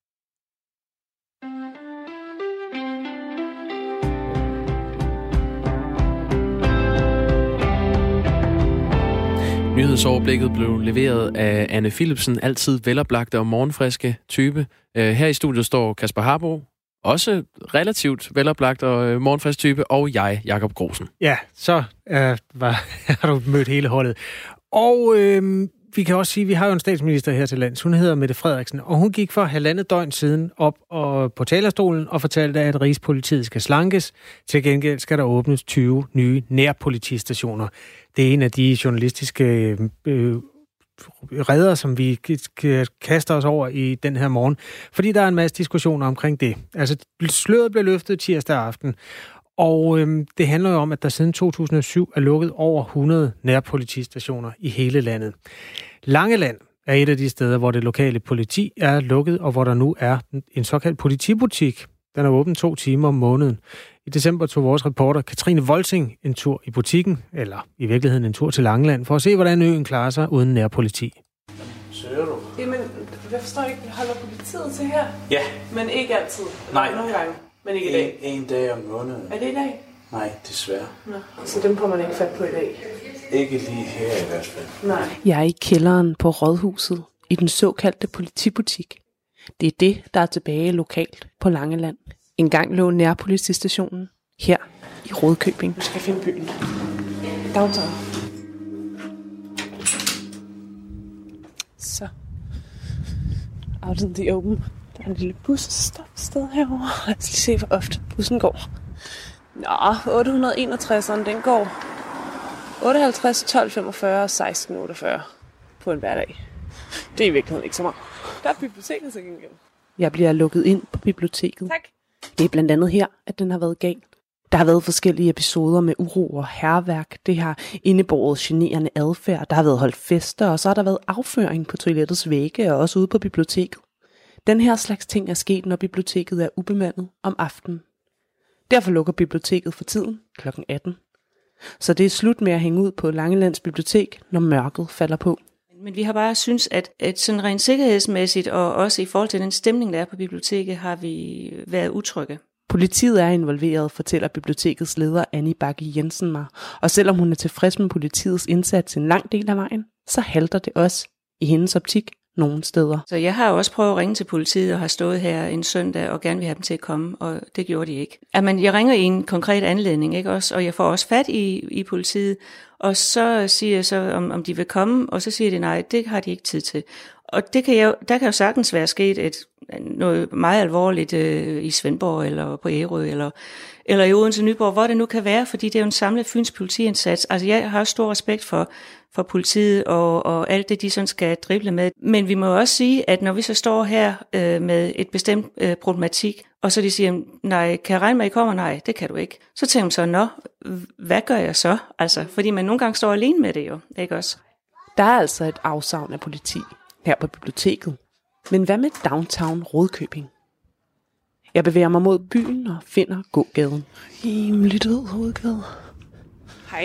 Nyhedsoverblikket blev leveret af Anne Philipsen, altid veloplagte og morgenfriske type. Øh, her i studiet står Kasper Harbo, også relativt veloplagt og øh, morgenfrisk type, og jeg, Jakob Grosen. Ja, så øh, var, har du mødt hele holdet. Og øh, vi kan også sige, at vi har jo en statsminister her til lands. Hun hedder Mette Frederiksen, og hun gik for halvandet døgn siden op og på talerstolen og fortalte, at Rigspolitiet skal slankes. Til gengæld skal der åbnes 20 nye nærpolitistationer. Det er en af de journalistiske øh, redder, som vi kaster os over i den her morgen. Fordi der er en masse diskussioner omkring det. Altså, sløret blev løftet tirsdag aften, og øhm, det handler jo om, at der siden 2007 er lukket over 100 nærpolitistationer i hele landet. Langeland er et af de steder, hvor det lokale politi er lukket, og hvor der nu er en såkaldt politibutik. Den er åben to timer om måneden. I december tog vores reporter Katrine Volsing en tur i butikken, eller i virkeligheden en tur til Langeland, for at se, hvordan øen klarer sig uden nærpoliti. Søger du? Jamen, jeg forstår ikke, holder politiet til her? Ja. Men ikke altid? Nej. Nogle gange, men ikke i dag? En, en dag om måneden. Er det i dag? Nej, desværre. Nå, så dem får man ikke fat på i dag? Ikke lige her i hvert fald. Nej. Jeg er i kælderen på Rådhuset, i den såkaldte politibutik. Det er det, der er tilbage lokalt på Langeland. En gang lå nærpolitistationen her i Rådkøbing. Du skal finde byen. Downtown. Så. Out in the open. Der er en lille busstop sted herovre. Lad os lige se, hvor ofte bussen går. Nå, 861'eren, den går 58, 12, 45 16, 48 på en hverdag. Det er i virkeligheden ikke så meget. Der er biblioteket så gengæld. Jeg bliver lukket ind på biblioteket. Tak. Det er blandt andet her, at den har været gal. Der har været forskellige episoder med uro og herværk. Det har indebåret generende adfærd. Der har været holdt fester, og så har der været afføring på toilettets vægge og også ude på biblioteket. Den her slags ting er sket, når biblioteket er ubemandet om aftenen. Derfor lukker biblioteket for tiden kl. 18. Så det er slut med at hænge ud på Langelands bibliotek, når mørket falder på. Men vi har bare synes, at, at sådan rent sikkerhedsmæssigt, og også i forhold til den stemning, der er på biblioteket, har vi været utrygge. Politiet er involveret, fortæller bibliotekets leder Annie Bakke Jensen mig. Og selvom hun er tilfreds med politiets indsats en lang del af vejen, så halter det også i hendes optik nogle steder. Så jeg har også prøvet at ringe til politiet og har stået her en søndag og gerne vil have dem til at komme, og det gjorde de ikke. Jamen, jeg ringer i en konkret anledning, ikke også? Og jeg får også fat i, i politiet, og så siger jeg så, om, om de vil komme, og så siger de nej, det har de ikke tid til. Og det kan jeg, der kan jo sagtens være sket et, noget meget alvorligt øh, i Svendborg, eller på Ærø, eller, eller i Odense Nyborg, hvor det nu kan være, fordi det er jo en samlet fyns politiindsats. Altså jeg har stor respekt for, for politiet og, og alt det, de sådan skal drible med. Men vi må også sige, at når vi så står her øh, med et bestemt øh, problematik, og så de siger, nej, kan jeg regne med, at I kommer? Nej, det kan du ikke. Så tænker man så, nå, hvad gør jeg så? Altså, fordi man nogle gange står alene med det jo, ikke også? Der er altså et afsavn af politi her på biblioteket. Men hvad med downtown Rådkøbing? Jeg bevæger mig mod byen og finder gågaden. Rimelig død hovedgade. Hej.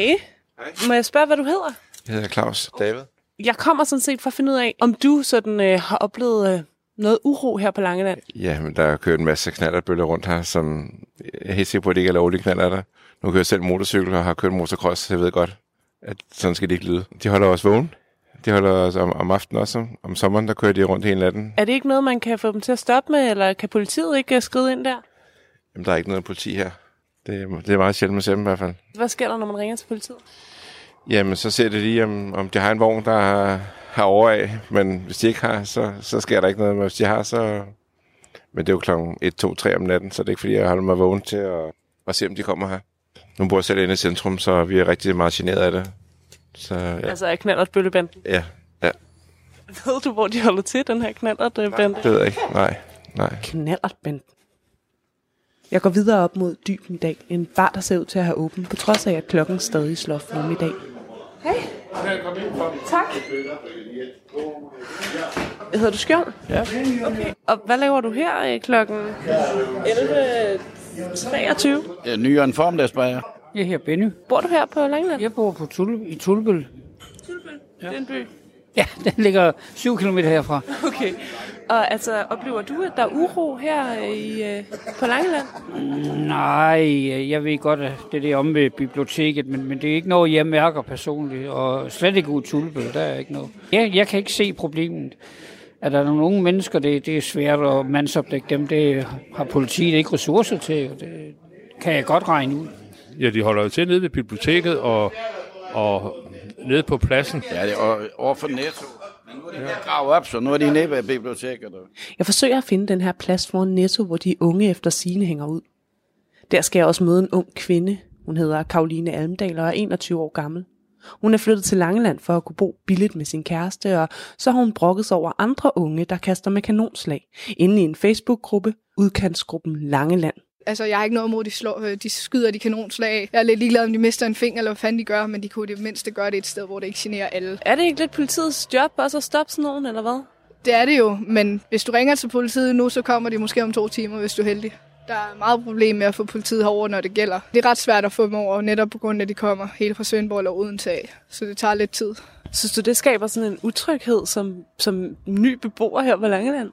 Hej. Må jeg spørge, hvad du hedder? Jeg hedder Claus David. Jeg kommer sådan set for at finde ud af, om du sådan øh, har oplevet øh, noget uro her på Langeland. Ja, men der er kørt en masse knallertbøller rundt her, som jeg er helt sikker på, at det ikke er lovlige knaller der. Nu kører jeg selv motorcykel og har kørt motocross, så jeg ved godt, at sådan skal de ikke lyde. De holder os vågen. De holder os om, om aftenen også. Om sommeren, der kører de rundt hele natten. Er det ikke noget, man kan få dem til at stoppe med, eller kan politiet ikke øh, skride ind der? Jamen, der er ikke noget politi her. Det, er- det er meget sjældent, ser dem i hvert fald. Hvad sker der, når man ringer til politiet? Jamen, så ser det lige, om, om de har en vogn, der har, har over af. Men hvis de ikke har, så, så sker der ikke noget. Men hvis de har, så... Men det er jo klokken 1, 2, 3 om natten, så det er ikke fordi, jeg holder mig vågen til at, at se, om de kommer her. Nu bor jeg selv inde i centrum, så vi er rigtig meget generet af det. Så ja. Altså, er knallert bøllebanden? ja, ja. Ved du, hvor de holder til, den her knallert bande? det ved jeg ikke. Nej, nej. Knallertbanden. Jeg går videre op mod Dybendal, en bar, der ser ud til at have åben, på trods af, at klokken stadig slår formiddag. Hej. Tak. Hedder du Skjold? Ja. Okay. Og hvad laver du her øh, klokken 11.23? Jeg er nyere en formdagsbajer. Jeg hedder Benny. Bor du her på Langeland? Jeg bor på Tul i Tulbøl. Ja. Det er en by. Ja, den ligger 7 km herfra. Okay. Og altså, oplever du, at der er uro her øh, i, øh, på Langeland? Nej, jeg ved godt, at det er det om ved biblioteket, men, men det er ikke noget, jeg mærker personligt, og slet ikke Tulbøl, der er ikke noget. Jeg, jeg kan ikke se problemet. At der er nogle unge mennesker, det, det er svært at mandsopdække dem, det har politiet ikke ressourcer til, og det kan jeg godt regne ud. Ja, de holder jo til nede ved biblioteket og, og nede på pladsen. Ja, det er over for Netto. Men nu er de ja. gravet op, så nu er de nede ved biblioteket. Jeg forsøger at finde den her plads foran Netto, hvor de unge efter sine hænger ud. Der skal jeg også møde en ung kvinde. Hun hedder Karoline Almdal og er 21 år gammel. Hun er flyttet til Langeland for at kunne bo billigt med sin kæreste, og så har hun brokket sig over andre unge, der kaster med kanonslag, inde i en Facebook-gruppe, udkantsgruppen Langeland. Altså, jeg har ikke noget imod, at de, slår, øh, de skyder de kanonslag. Jeg er lidt ligeglad, om de mister en finger, eller hvad fanden de gør, men de kunne det mindste gøre det et sted, hvor det ikke generer alle. Er det ikke lidt politiets job også at stoppe sådan nogen, eller hvad? Det er det jo, men hvis du ringer til politiet nu, så kommer de måske om to timer, hvis du er heldig. Der er meget problem med at få politiet herover, når det gælder. Det er ret svært at få dem over, netop på grund af, at de kommer helt fra Svendborg eller Odense af. Så det tager lidt tid. Synes du, det skaber sådan en utryghed som, som ny beboer her på Langeland?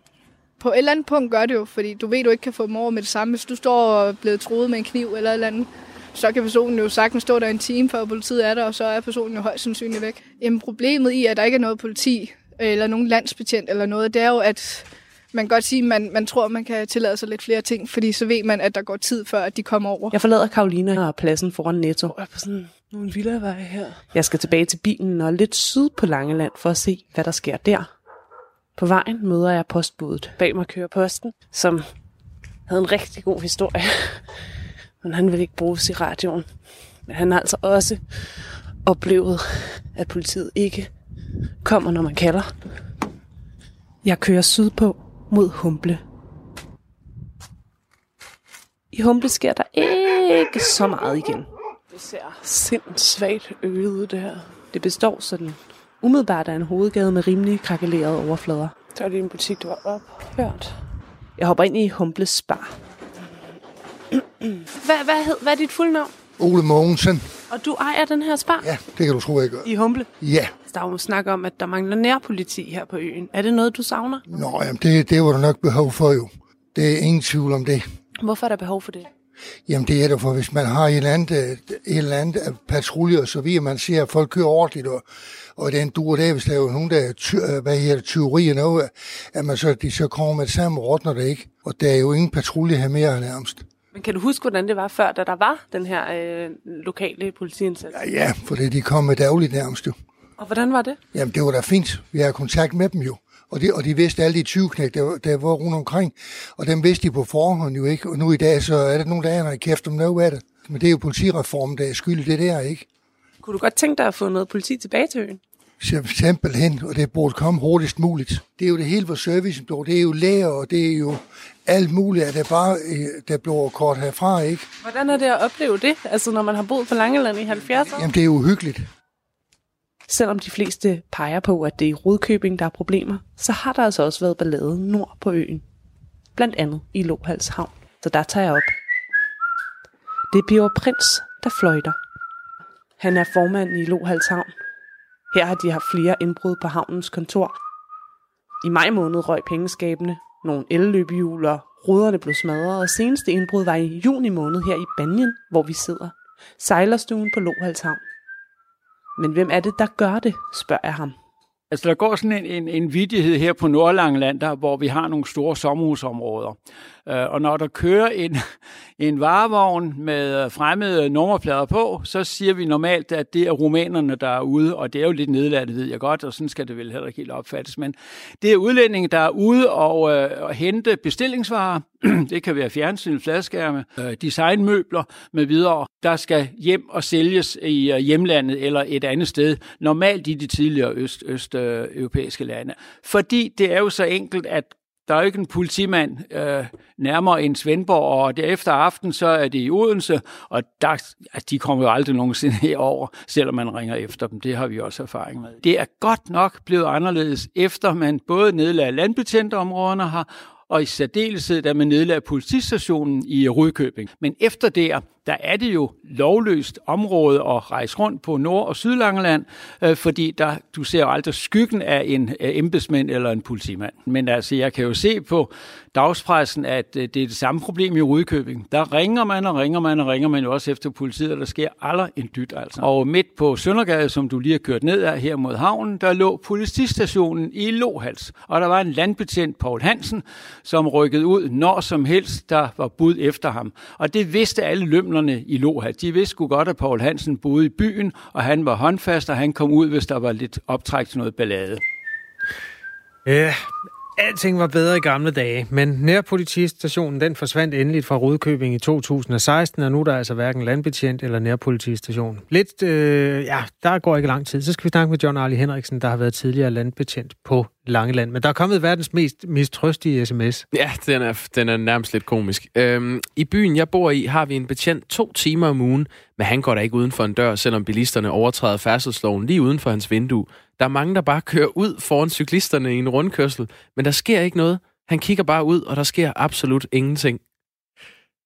På et eller andet punkt gør det jo, fordi du ved, du ikke kan få dem over med det samme. Hvis du står og er blevet troet med en kniv eller et eller andet, så kan personen jo sagtens stå der en time, før politiet er der, og så er personen jo højst sandsynligt væk. Jamen problemet i, at der ikke er noget politi, eller nogen landsbetjent eller noget, det er jo, at man kan godt sige, at man, man tror, at man kan tillade sig lidt flere ting, fordi så ved man, at der går tid før, at de kommer over. Jeg forlader Karolina og pladsen foran Netto. Jeg er på sådan nogle villavej her. Jeg skal tilbage til bilen og lidt syd på Langeland for at se, hvad der sker der. På vejen møder jeg postbudet. Bag mig kører posten, som havde en rigtig god historie. Men han vil ikke bruges i radioen. Men han har altså også oplevet, at politiet ikke kommer, når man kalder. Jeg kører sydpå mod Humble. I Humble sker der ikke så meget igen. Det ser sindssygt øget ud, det her. Det består sådan umiddelbart af en hovedgade med rimelig krakelerede overflader. Så er det en butik, du har ophørt. Jeg hopper ind i Humbles bar. hvad, hvad, hed, hvad er dit fulde navn? Ole Mogensen. Og du ejer den her spar? Ja, det kan du tro, jeg gør. I Humble? Ja. Der er jo snak om, at der mangler nærpoliti her på øen. Er det noget, du savner? Nå, jamen det, det var der nok behov for jo. Det er ingen tvivl om det. Hvorfor er der behov for det? Jamen det er der for, hvis man har et eller andet, et eller andet patrulje og så videre, man ser, at folk kører ordentligt, og, og den dur der, hvis der er jo nogen, der er ty, hvad hedder tyveri og noget, at man så, de så kommer med det samme rådner det ikke. Og der er jo ingen patrulje her mere nærmest. Men kan du huske, hvordan det var før, da der var den her øh, lokale politiindsats? Ja, ja, for det, de kom med dagligt nærmest jo. Og hvordan var det? Jamen, det var da fint. Vi har kontakt med dem jo. Og de, og de vidste alle de 20 knæk, der, der var rundt omkring. Og dem vidste de på forhånd jo ikke. Og nu i dag, så er der nogen, der er kæft om noget af det. Men det er jo politireformen, der er skyld det der, ikke? Kunne du godt tænke dig at få noget politi tilbage til øen? Simpelthen, og det burde komme hurtigst muligt. Det er jo det hele for servicen, det er jo læger, og det er jo alt muligt, at det bare der bliver kort herfra, ikke? Hvordan er det at opleve det, altså når man har boet på Langeland i 70'erne? Jamen, det er jo uhyggeligt. Selvom de fleste peger på, at det er i Rudkøbing, der er problemer, så har der altså også været ballade nord på øen. Blandt andet i Lohals Havn. Så der tager jeg op. Det er Bjørn Prins, der fløjter. Han er formand i Lohals Havn. Her har de haft flere indbrud på havnens kontor. I maj måned røg pengeskabene, nogle elløbehjul og ruderne blev smadret, og seneste indbrud var i juni måned her i Banjen, hvor vi sidder. Sejlerstuen på Lohals Havn. Men hvem er det, der gør det, spørger jeg ham. Altså, der går sådan en, en, en vidighed her på Nordlangeland, der, hvor vi har nogle store sommerhusområder. Uh, og når der kører en, en varevogn med øh, fremmede nummerplader på, så siger vi normalt, at det er rumænerne, der er ude, og det er jo lidt nedladt, ved jeg godt, og sådan skal det vel heller ikke helt opfattes. Men det er udlændinge, der er ude og, øh, og hente bestillingsvarer. det kan være fjernsyn, fladskærme, øh, designmøbler med videre, der skal hjem og sælges i øh, hjemlandet eller et andet sted, normalt i de tidligere øst, øst europæiske lande. Fordi det er jo så enkelt, at der er jo ikke en politimand øh, nærmere end Svendborg, og derefter aften, så er det i Odense, og der, altså, de kommer jo aldrig nogensinde herover, selvom man ringer efter dem. Det har vi også erfaring med. Det er godt nok blevet anderledes, efter man både nedlagde landbetjentområderne har, og i særdeleshed, da man nedlagde politistationen i Rudkøbing. Men efter der, der er det jo lovløst område at rejse rundt på Nord- og Sydlangeland, øh, fordi der, du ser jo aldrig skyggen af en øh, embedsmand eller en politimand. Men altså, jeg kan jo se på dagspressen, at øh, det er det samme problem i Rudkøbing. Der ringer man og ringer man og ringer man jo også efter politiet, og der sker aldrig en dyt altså. Og midt på Søndergade, som du lige har kørt ned af her mod havnen, der lå politistationen i Lohals. Og der var en landbetjent, Paul Hansen, som rykkede ud når som helst, der var bud efter ham. Og det vidste alle lømlerne i Loha. De vidste sgu godt, at Paul Hansen boede i byen, og han var håndfast, og han kom ud, hvis der var lidt optræk til noget ballade. Ja, Alting var bedre i gamle dage, men nærpolitistationen den forsvandt endeligt fra Rudkøbing i 2016, og nu er der altså hverken landbetjent eller nærpolitistation. Lidt, øh, ja, der går ikke lang tid. Så skal vi snakke med John Arli Henriksen, der har været tidligere landbetjent på Langeland. Men der er kommet verdens mest mistrøstige sms. Ja, den er, den er nærmest lidt komisk. Øhm, I byen, jeg bor i, har vi en betjent to timer om ugen, men han går da ikke uden for en dør, selvom bilisterne overtræder færdselsloven lige uden for hans vindue. Der er mange, der bare kører ud foran cyklisterne i en rundkørsel, men der sker ikke noget. Han kigger bare ud, og der sker absolut ingenting.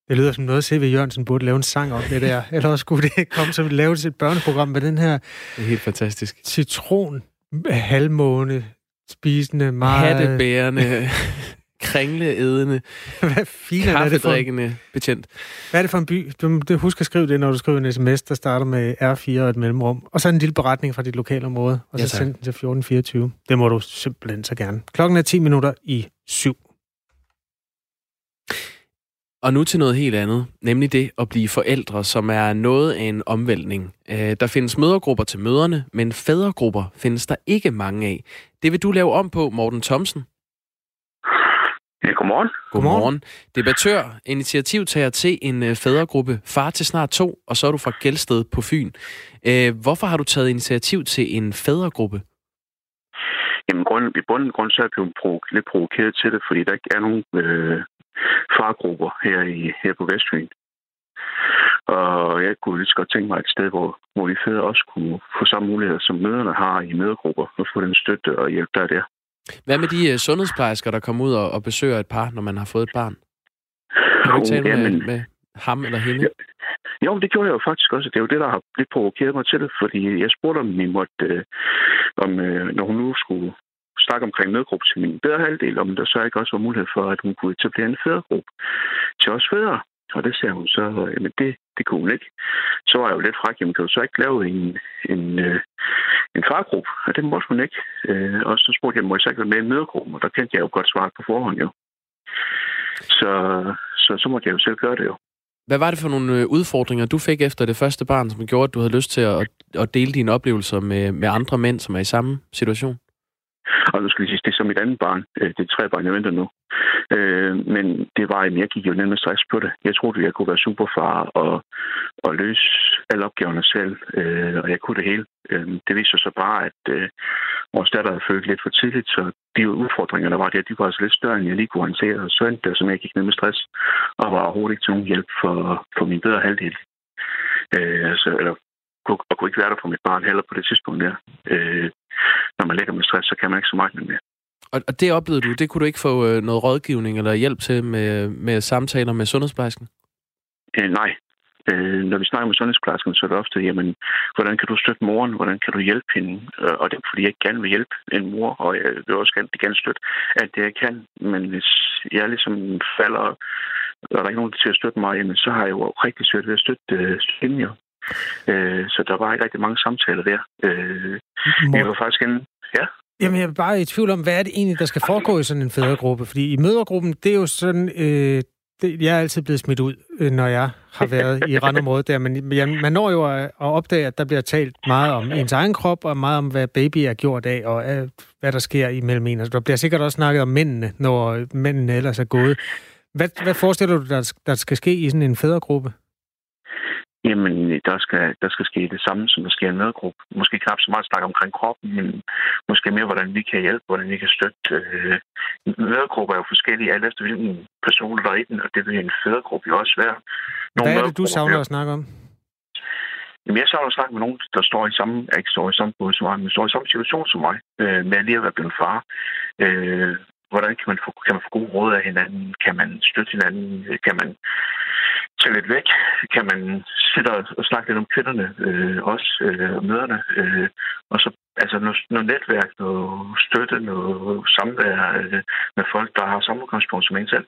Det lyder som noget, C.V. Jørgensen burde lave en sang om det der. Eller også skulle det komme som lave et børneprogram med den her... Det er helt fantastisk. Citron, halvmåne, spisende, meget... Hattebærende, kringleædende, Hvad filen er det for en, kaffedrikkende betjent. hvad er det for en by? Du, du husk at skrive det, når du skriver en sms, der starter med R4 og et mellemrum. Og så en lille beretning fra dit lokale område. Og så Ja, tak. send den til 1424. Det må du simpelthen så gerne. Klokken er 10 minutter i syv. Og nu til noget helt andet, nemlig det at blive forældre, som er noget af en omvæltning. Øh, Der findes mødergrupper til møderne, men fædregrupper findes der ikke mange af. Det vil du lave om på, Morten Thomsen. Ja, godmorgen. Godmorgen. Debattør, initiativtager til en øh, fædregruppe, far til snart to, og så er du fra Gældsted på Fyn. Øh, Hvorfor har du taget initiativ til en fædregruppe? Jamen, grund, i bunden grund, så er jeg blevet provo- lidt provokeret til det, fordi der ikke er nogen øh, fargrupper her, i, her på Vestfyn. Og jeg kunne lige så godt tænke mig et sted, hvor, hvor de fædre også kunne få samme muligheder, som møderne har i mødergrupper, og få den støtte og hjælp, der er der. Hvad med de øh, sundhedsplejersker, der kommer ud og, og besøger et par, når man har fået et barn? Kan du ikke tale med, Jamen- med ham eller hende? Jo, men det gjorde jeg jo faktisk også. Det er jo det, der har lidt provokeret mig til det, fordi jeg spurgte, om vi måtte, øh, om, øh, når hun nu skulle snak omkring medgruppe til min bedre halvdel, om der så ikke også var mulighed for, at hun kunne etablere en fædregruppe til os fædre. Og det sagde hun så, øh, men det, det kunne hun ikke. Så var jeg jo lidt fræk, jamen kan du så ikke lave en, en, øh, en fargruppe? Og det måtte hun ikke. Øh, og så spurgte jeg, må jeg så ikke være med i en? Og der kendte jeg jo godt svaret på forhånd jo. Så, så, så måtte jeg jo selv gøre det jo. Hvad var det for nogle øh, udfordringer, du fik efter det første barn, som gjorde, at du havde lyst til at, at dele dine oplevelser med, med andre mænd, som er i samme situation? Og nu skal jeg sige, det er som mit andet barn. Øh, det er tre barn, jeg venter nu. Øh, men det var, at jeg gik jo ned med stress på det. Jeg troede, at jeg kunne være superfar og, og løse alle opgaverne selv. Øh, og jeg kunne det hele. Øh, det viste sig så bare, at øh, vores datter havde født lidt for tidligt, så de udfordringer, der var der, de var altså lidt større, end jeg lige kunne håndtere. Og så endte det, altså som jeg gik ned med stress, og var overhovedet ikke til nogen hjælp for, for min bedre halvdel. Øh, altså, eller kunne, og kunne ikke være der for mit barn heller på det tidspunkt der. Øh, når man ligger med stress, så kan man ikke så meget mere. Og, og det oplevede du, det kunne du ikke få øh, noget rådgivning eller hjælp til med, med samtaler med sundhedsplejersken? Øh, nej. Øh, når vi snakker med sundhedsplejersken, så er det ofte, jamen, hvordan kan du støtte moren? Hvordan kan du hjælpe hende? Øh, og det er, fordi jeg gerne vil hjælpe en mor, og jeg vil også gerne, gerne støtte alt det, jeg kan. Men hvis jeg ligesom falder, og der er ikke nogen til at støtte mig, jamen, så har jeg jo rigtig svært ved at støtte, øh, støtte hende. Øh, så der var ikke rigtig mange samtaler der. Øh, jeg var faktisk en... Ja? Jamen, jeg er bare i tvivl om, hvad er det egentlig, der skal foregå i sådan en fædregruppe? Fordi i mødergruppen, det er jo sådan... Øh, det, jeg er altid blevet smidt ud, øh, når jeg har været i randområdet der. Men man når jo at, opdage, at der bliver talt meget om ens egen krop, og meget om, hvad baby er gjort af, og øh, hvad der sker imellem en. Altså, der bliver sikkert også snakket om mændene, når mændene ellers er gået. Hvad, hvad forestiller du, der, der skal ske i sådan en fædregruppe? Jamen, der skal, der skal ske det samme, som der sker i en medgruppe. Måske knap så meget snakke omkring kroppen, men måske mere, hvordan vi kan hjælpe, hvordan vi kan støtte. Øh, medgrupper er jo forskellige, alt efter hvilken person der er i den, og det vil en fædregruppe jo også være. Hvad er det, du savner at snakke om? Jamen, jeg savner at snakke med nogen, der står i samme, ikke står i samme båd som mig, men står i samme situation som mig, øh, med lige at være blevet far. Øh, hvordan kan man, få, kan man få gode råd af hinanden? Kan man støtte hinanden? Kan man tage lidt væk? Kan man sidde og, snakke lidt om kvinderne, øh, også øh, møderne? Øh, og så altså noget, noget netværk, noget støtte, noget samvær øh, med folk, der har samme udgangspunkt som en selv.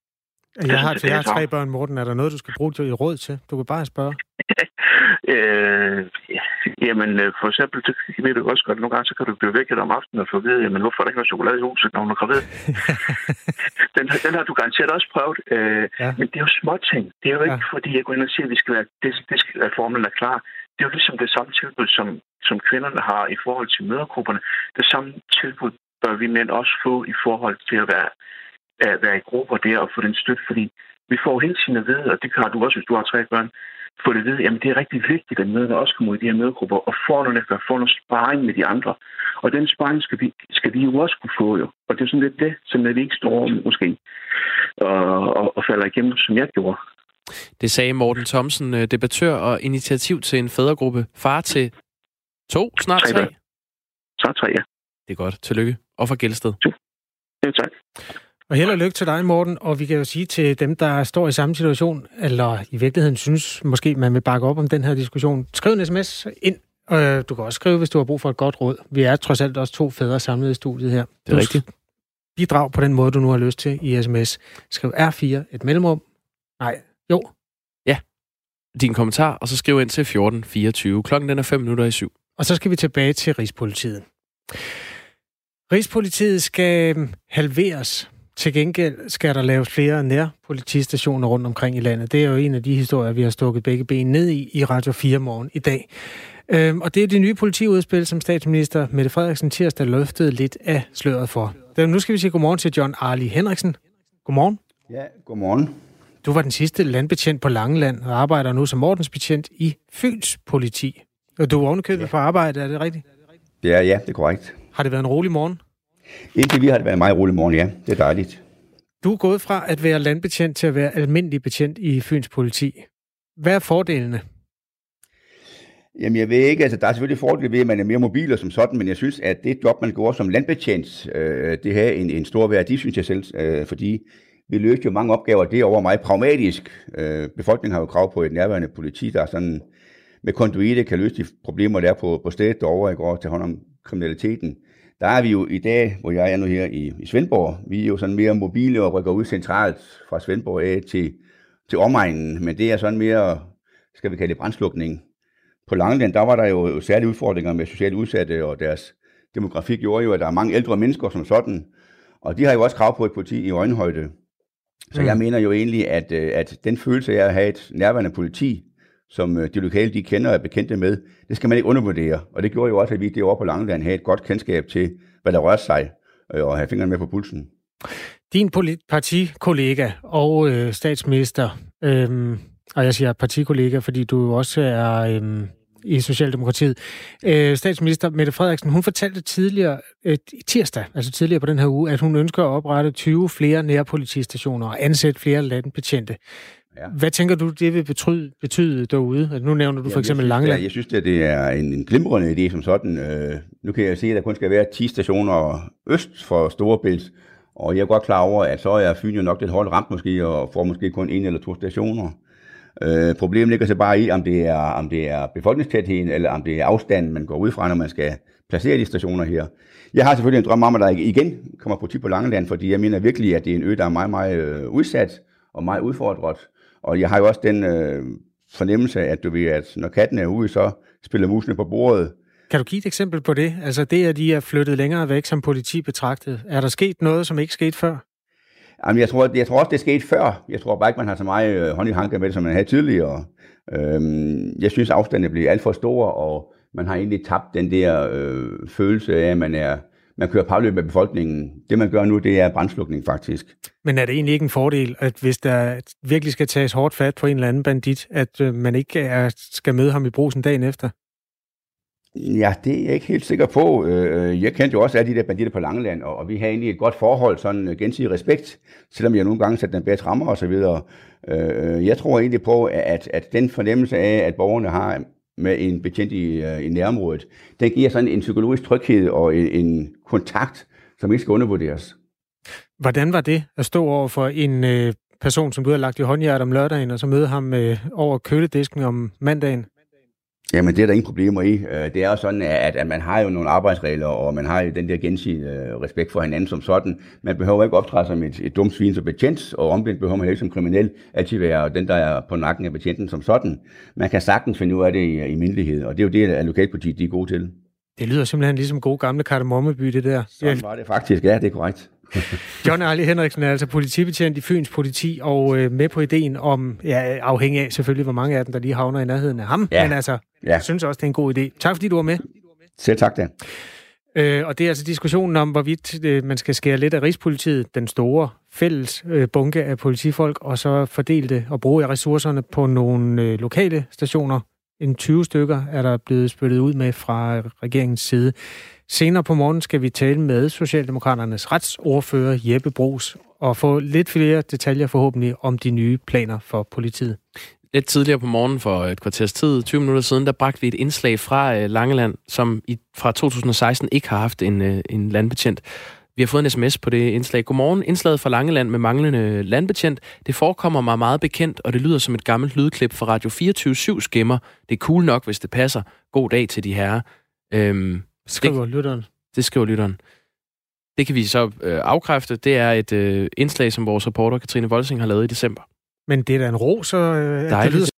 Jeg har, synes, jeg har tre børn, Morten. Er der noget, du skal bruge til i råd til? Du kan bare spørge. Øh, jamen, øh, for eksempel, det ved du også godt, nogle gange så kan du blive vækket om aftenen og få at vide, jamen, hvorfor er der ikke noget chokolade i huset, når hun er gravid? den, den har du garanteret også prøvet. Øh, ja. Men det er jo små ting. Det er jo ikke, ja. fordi jeg går ind og siger, at vi skal være, det, det skal, at formlen er klar. Det er jo ligesom det samme tilbud, som, som kvinderne har i forhold til mødergrupperne. Det samme tilbud bør vi mænd også få i forhold til at være, at være i grupper der og få den støtte, fordi vi får hele tiden at vide, og det har du også, hvis du har tre børn, få det at vide, jamen det er rigtig vigtigt, at møderne også kommer i de her mødegrupper og får noget, der får noget sparring med de andre. Og den sparring skal vi, skal vi jo også kunne få jo. Og det er sådan lidt det, som vi ikke står måske og, og, og falder igennem, som jeg gjorde. Det sagde Morten Thomsen, øh, debattør og initiativ til en fædregruppe. Far til to, snart tre? tre. Tre, ja. Det er godt. Tillykke. Og for Gældsted. Ja, tak. Og held og lykke til dig, Morten. Og vi kan jo sige til dem, der står i samme situation, eller i virkeligheden synes måske, man vil bakke op om den her diskussion. Skriv en sms ind. Øh, du kan også skrive, hvis du har brug for et godt råd. Vi er trods alt også to fædre samlet i studiet her. Det er rigtigt. Bidrag på den måde, du nu har lyst til i sms. Skriv R4, et mellemrum. Nej, jo. Ja. Din kommentar, og så skriv ind til 1424. Klokken den er 5 minutter i syv. Og så skal vi tilbage til Rigspolitiet. Rigspolitiet skal halveres. Til gengæld skal der laves flere nærpolitistationer rundt omkring i landet. Det er jo en af de historier, vi har stukket begge ben ned i i Radio 4 morgen i dag. Øhm, og det er det nye politiudspil, som statsminister Mette Frederiksen tirsdag løftede lidt af sløret for. Nu skal vi sige godmorgen til John Arli Henriksen. Godmorgen. Ja, godmorgen. Du var den sidste landbetjent på Langeland og arbejder nu som ordensbetjent i Fyns politi. Og du er ovenikøbet ja. for arbejde, er det rigtigt? Det er, ja, det er korrekt. Har det været en rolig morgen? Indtil vi har det været meget rolig morgen, ja. Det er dejligt. Du er gået fra at være landbetjent til at være almindelig betjent i Fyns politi. Hvad er fordelene? Jamen, jeg ved ikke, altså der er selvfølgelig fordele ved, at man er mere mobil og som sådan, men jeg synes, at det job, man går som landbetjent, øh, det har en, en stor værdi, synes jeg selv, øh, fordi vi løste jo mange opgaver derovre meget pragmatisk. Øh, befolkningen har jo krav på et nærværende politi, der er sådan med konduite kan løse de problemer, der er på, på stedet derovre i går til hånd om kriminaliteten. Der er vi jo i dag, hvor jeg er nu her i, i Svendborg, vi er jo sådan mere mobile og rykker ud centralt fra Svendborg af til, til omegnen, men det er sådan mere, skal vi kalde det brandslukning. På Langeland, der var der jo særlige udfordringer med socialt udsatte, og deres demografi gjorde jo, at der er mange ældre mennesker som sådan, og de har jo også krav på et politi i øjenhøjde. Så mm. jeg mener jo egentlig, at, øh, at den følelse af at have et nærværende politi, som øh, de lokale de kender og er bekendte med, det skal man ikke undervurdere. Og det gjorde jo også, at vi derovre på Langeland havde et godt kendskab til, hvad der rørte sig, øh, og have fingrene med på pulsen. Din partikollega og øh, statsminister, øh, og jeg siger partikollega, fordi du også er øh, i Socialdemokratiet. Øh, statsminister Mette Frederiksen, hun fortalte tidligere, øh, tirsdag, altså tidligere på den her uge, at hun ønsker at oprette 20 flere nærpolitistationer og ansætte flere landbetjente. Ja. Hvad tænker du, det vil betyde, betyde derude? Altså, nu nævner du for eksempel Langeland. Jeg synes, at det er en, en glimrende idé som sådan. Øh, nu kan jeg se, at der kun skal være 10 stationer øst for Storebælt, og jeg er godt klar over, at så er Fyn jo nok lidt hårdt ramt måske, og får måske kun en eller to stationer. Øh, problemet ligger så bare i, om det, er, om det er befolkningstætheden, eller om det er afstanden, man går ud fra, når man skal placere de stationer her. Jeg har selvfølgelig en drøm om, at der igen kommer politi på Langeland, fordi jeg mener virkelig, at det er en ø, der er meget, meget øh, udsat og meget udfordret. Og jeg har jo også den øh, fornemmelse, at du ved, at når katten er ude, så spiller musene på bordet. Kan du give et eksempel på det? Altså det, at de er flyttet længere væk som politi betragtet. Er der sket noget, som ikke skete før? Jamen, jeg tror, jeg tror også, det skete før. Jeg tror bare ikke, man har så meget øh, hånd i hanke med det, som man havde tidligere. Øhm, jeg synes, afstanden bliver alt for stor, og man har egentlig tabt den der øh, følelse af, at man er man kører parløb med befolkningen. Det, man gør nu, det er brandslukning faktisk. Men er det egentlig ikke en fordel, at hvis der virkelig skal tages hårdt fat på en eller anden bandit, at øh, man ikke er, skal møde ham i brusen dagen efter? Ja, det er jeg ikke helt sikker på. Øh, jeg kendte jo også alle de der banditter på Langeland, og vi har egentlig et godt forhold, sådan gensidig respekt, selvom jeg nogle gange satte den bedre rammer og så videre. Øh, jeg tror egentlig på, at, at den fornemmelse af, at borgerne har med en betjent i, øh, i nærområdet, den giver sådan en psykologisk tryghed og en, en kontakt, som ikke skal undervurderes. Hvordan var det at stå over for en øh, person, som du havde lagt i håndhjertet om lørdagen, og så møde ham øh, over køledisken om mandagen? Jamen, det er der ingen problemer i. Øh, det er jo sådan, at, at man har jo nogle arbejdsregler, og man har jo den der gensidige øh, respekt for hinanden som sådan. Man behøver ikke optræde som et, et dumt svin som betjent, og omvendt behøver man ikke som kriminel altid være den, der er på nakken af betjenten som sådan. Man kan sagtens finde ud af det i, i mindelighed, og det er jo det, at lokalpolitiet de er gode til. Det lyder simpelthen ligesom gode gamle kardemommeby, det der. Sådan var det faktisk, ja, det er korrekt. John Arli Henriksen er altså politibetjent i Fyns politi, og øh, med på ideen om, ja, afhængig af selvfølgelig, hvor mange af dem, der lige havner i nærheden af ham, ja. men altså, ja. jeg synes også, det er en god idé. Tak fordi du var med. Selv tak, Dan. Øh, og det er altså diskussionen om, hvorvidt øh, man skal skære lidt af Rigspolitiet, den store fælles øh, bunke af politifolk, og så fordele det og bruge ressourcerne på nogle øh, lokale stationer. En 20 stykker er der blevet spyttet ud med fra regeringens side. Senere på morgen skal vi tale med Socialdemokraternes retsordfører Jeppe Bros og få lidt flere detaljer forhåbentlig om de nye planer for politiet. Lidt tidligere på morgen for et kvarters tid, 20 minutter siden, der bragte vi et indslag fra øh, Langeland, som i, fra 2016 ikke har haft en, øh, en landbetjent. Vi har fået en sms på det indslag. Godmorgen. Indslaget fra Langeland med manglende landbetjent. Det forekommer mig meget bekendt, og det lyder som et gammelt lydklip fra Radio 24 7 skimmer. Det er cool nok, hvis det passer. God dag til de herrer. Øhm, skriver det, lytteren. Det skriver lytteren. Det kan vi så øh, afkræfte. Det er et øh, indslag, som vores reporter Katrine Volsing har lavet i december. Men det er da en ro, så øh, det lyder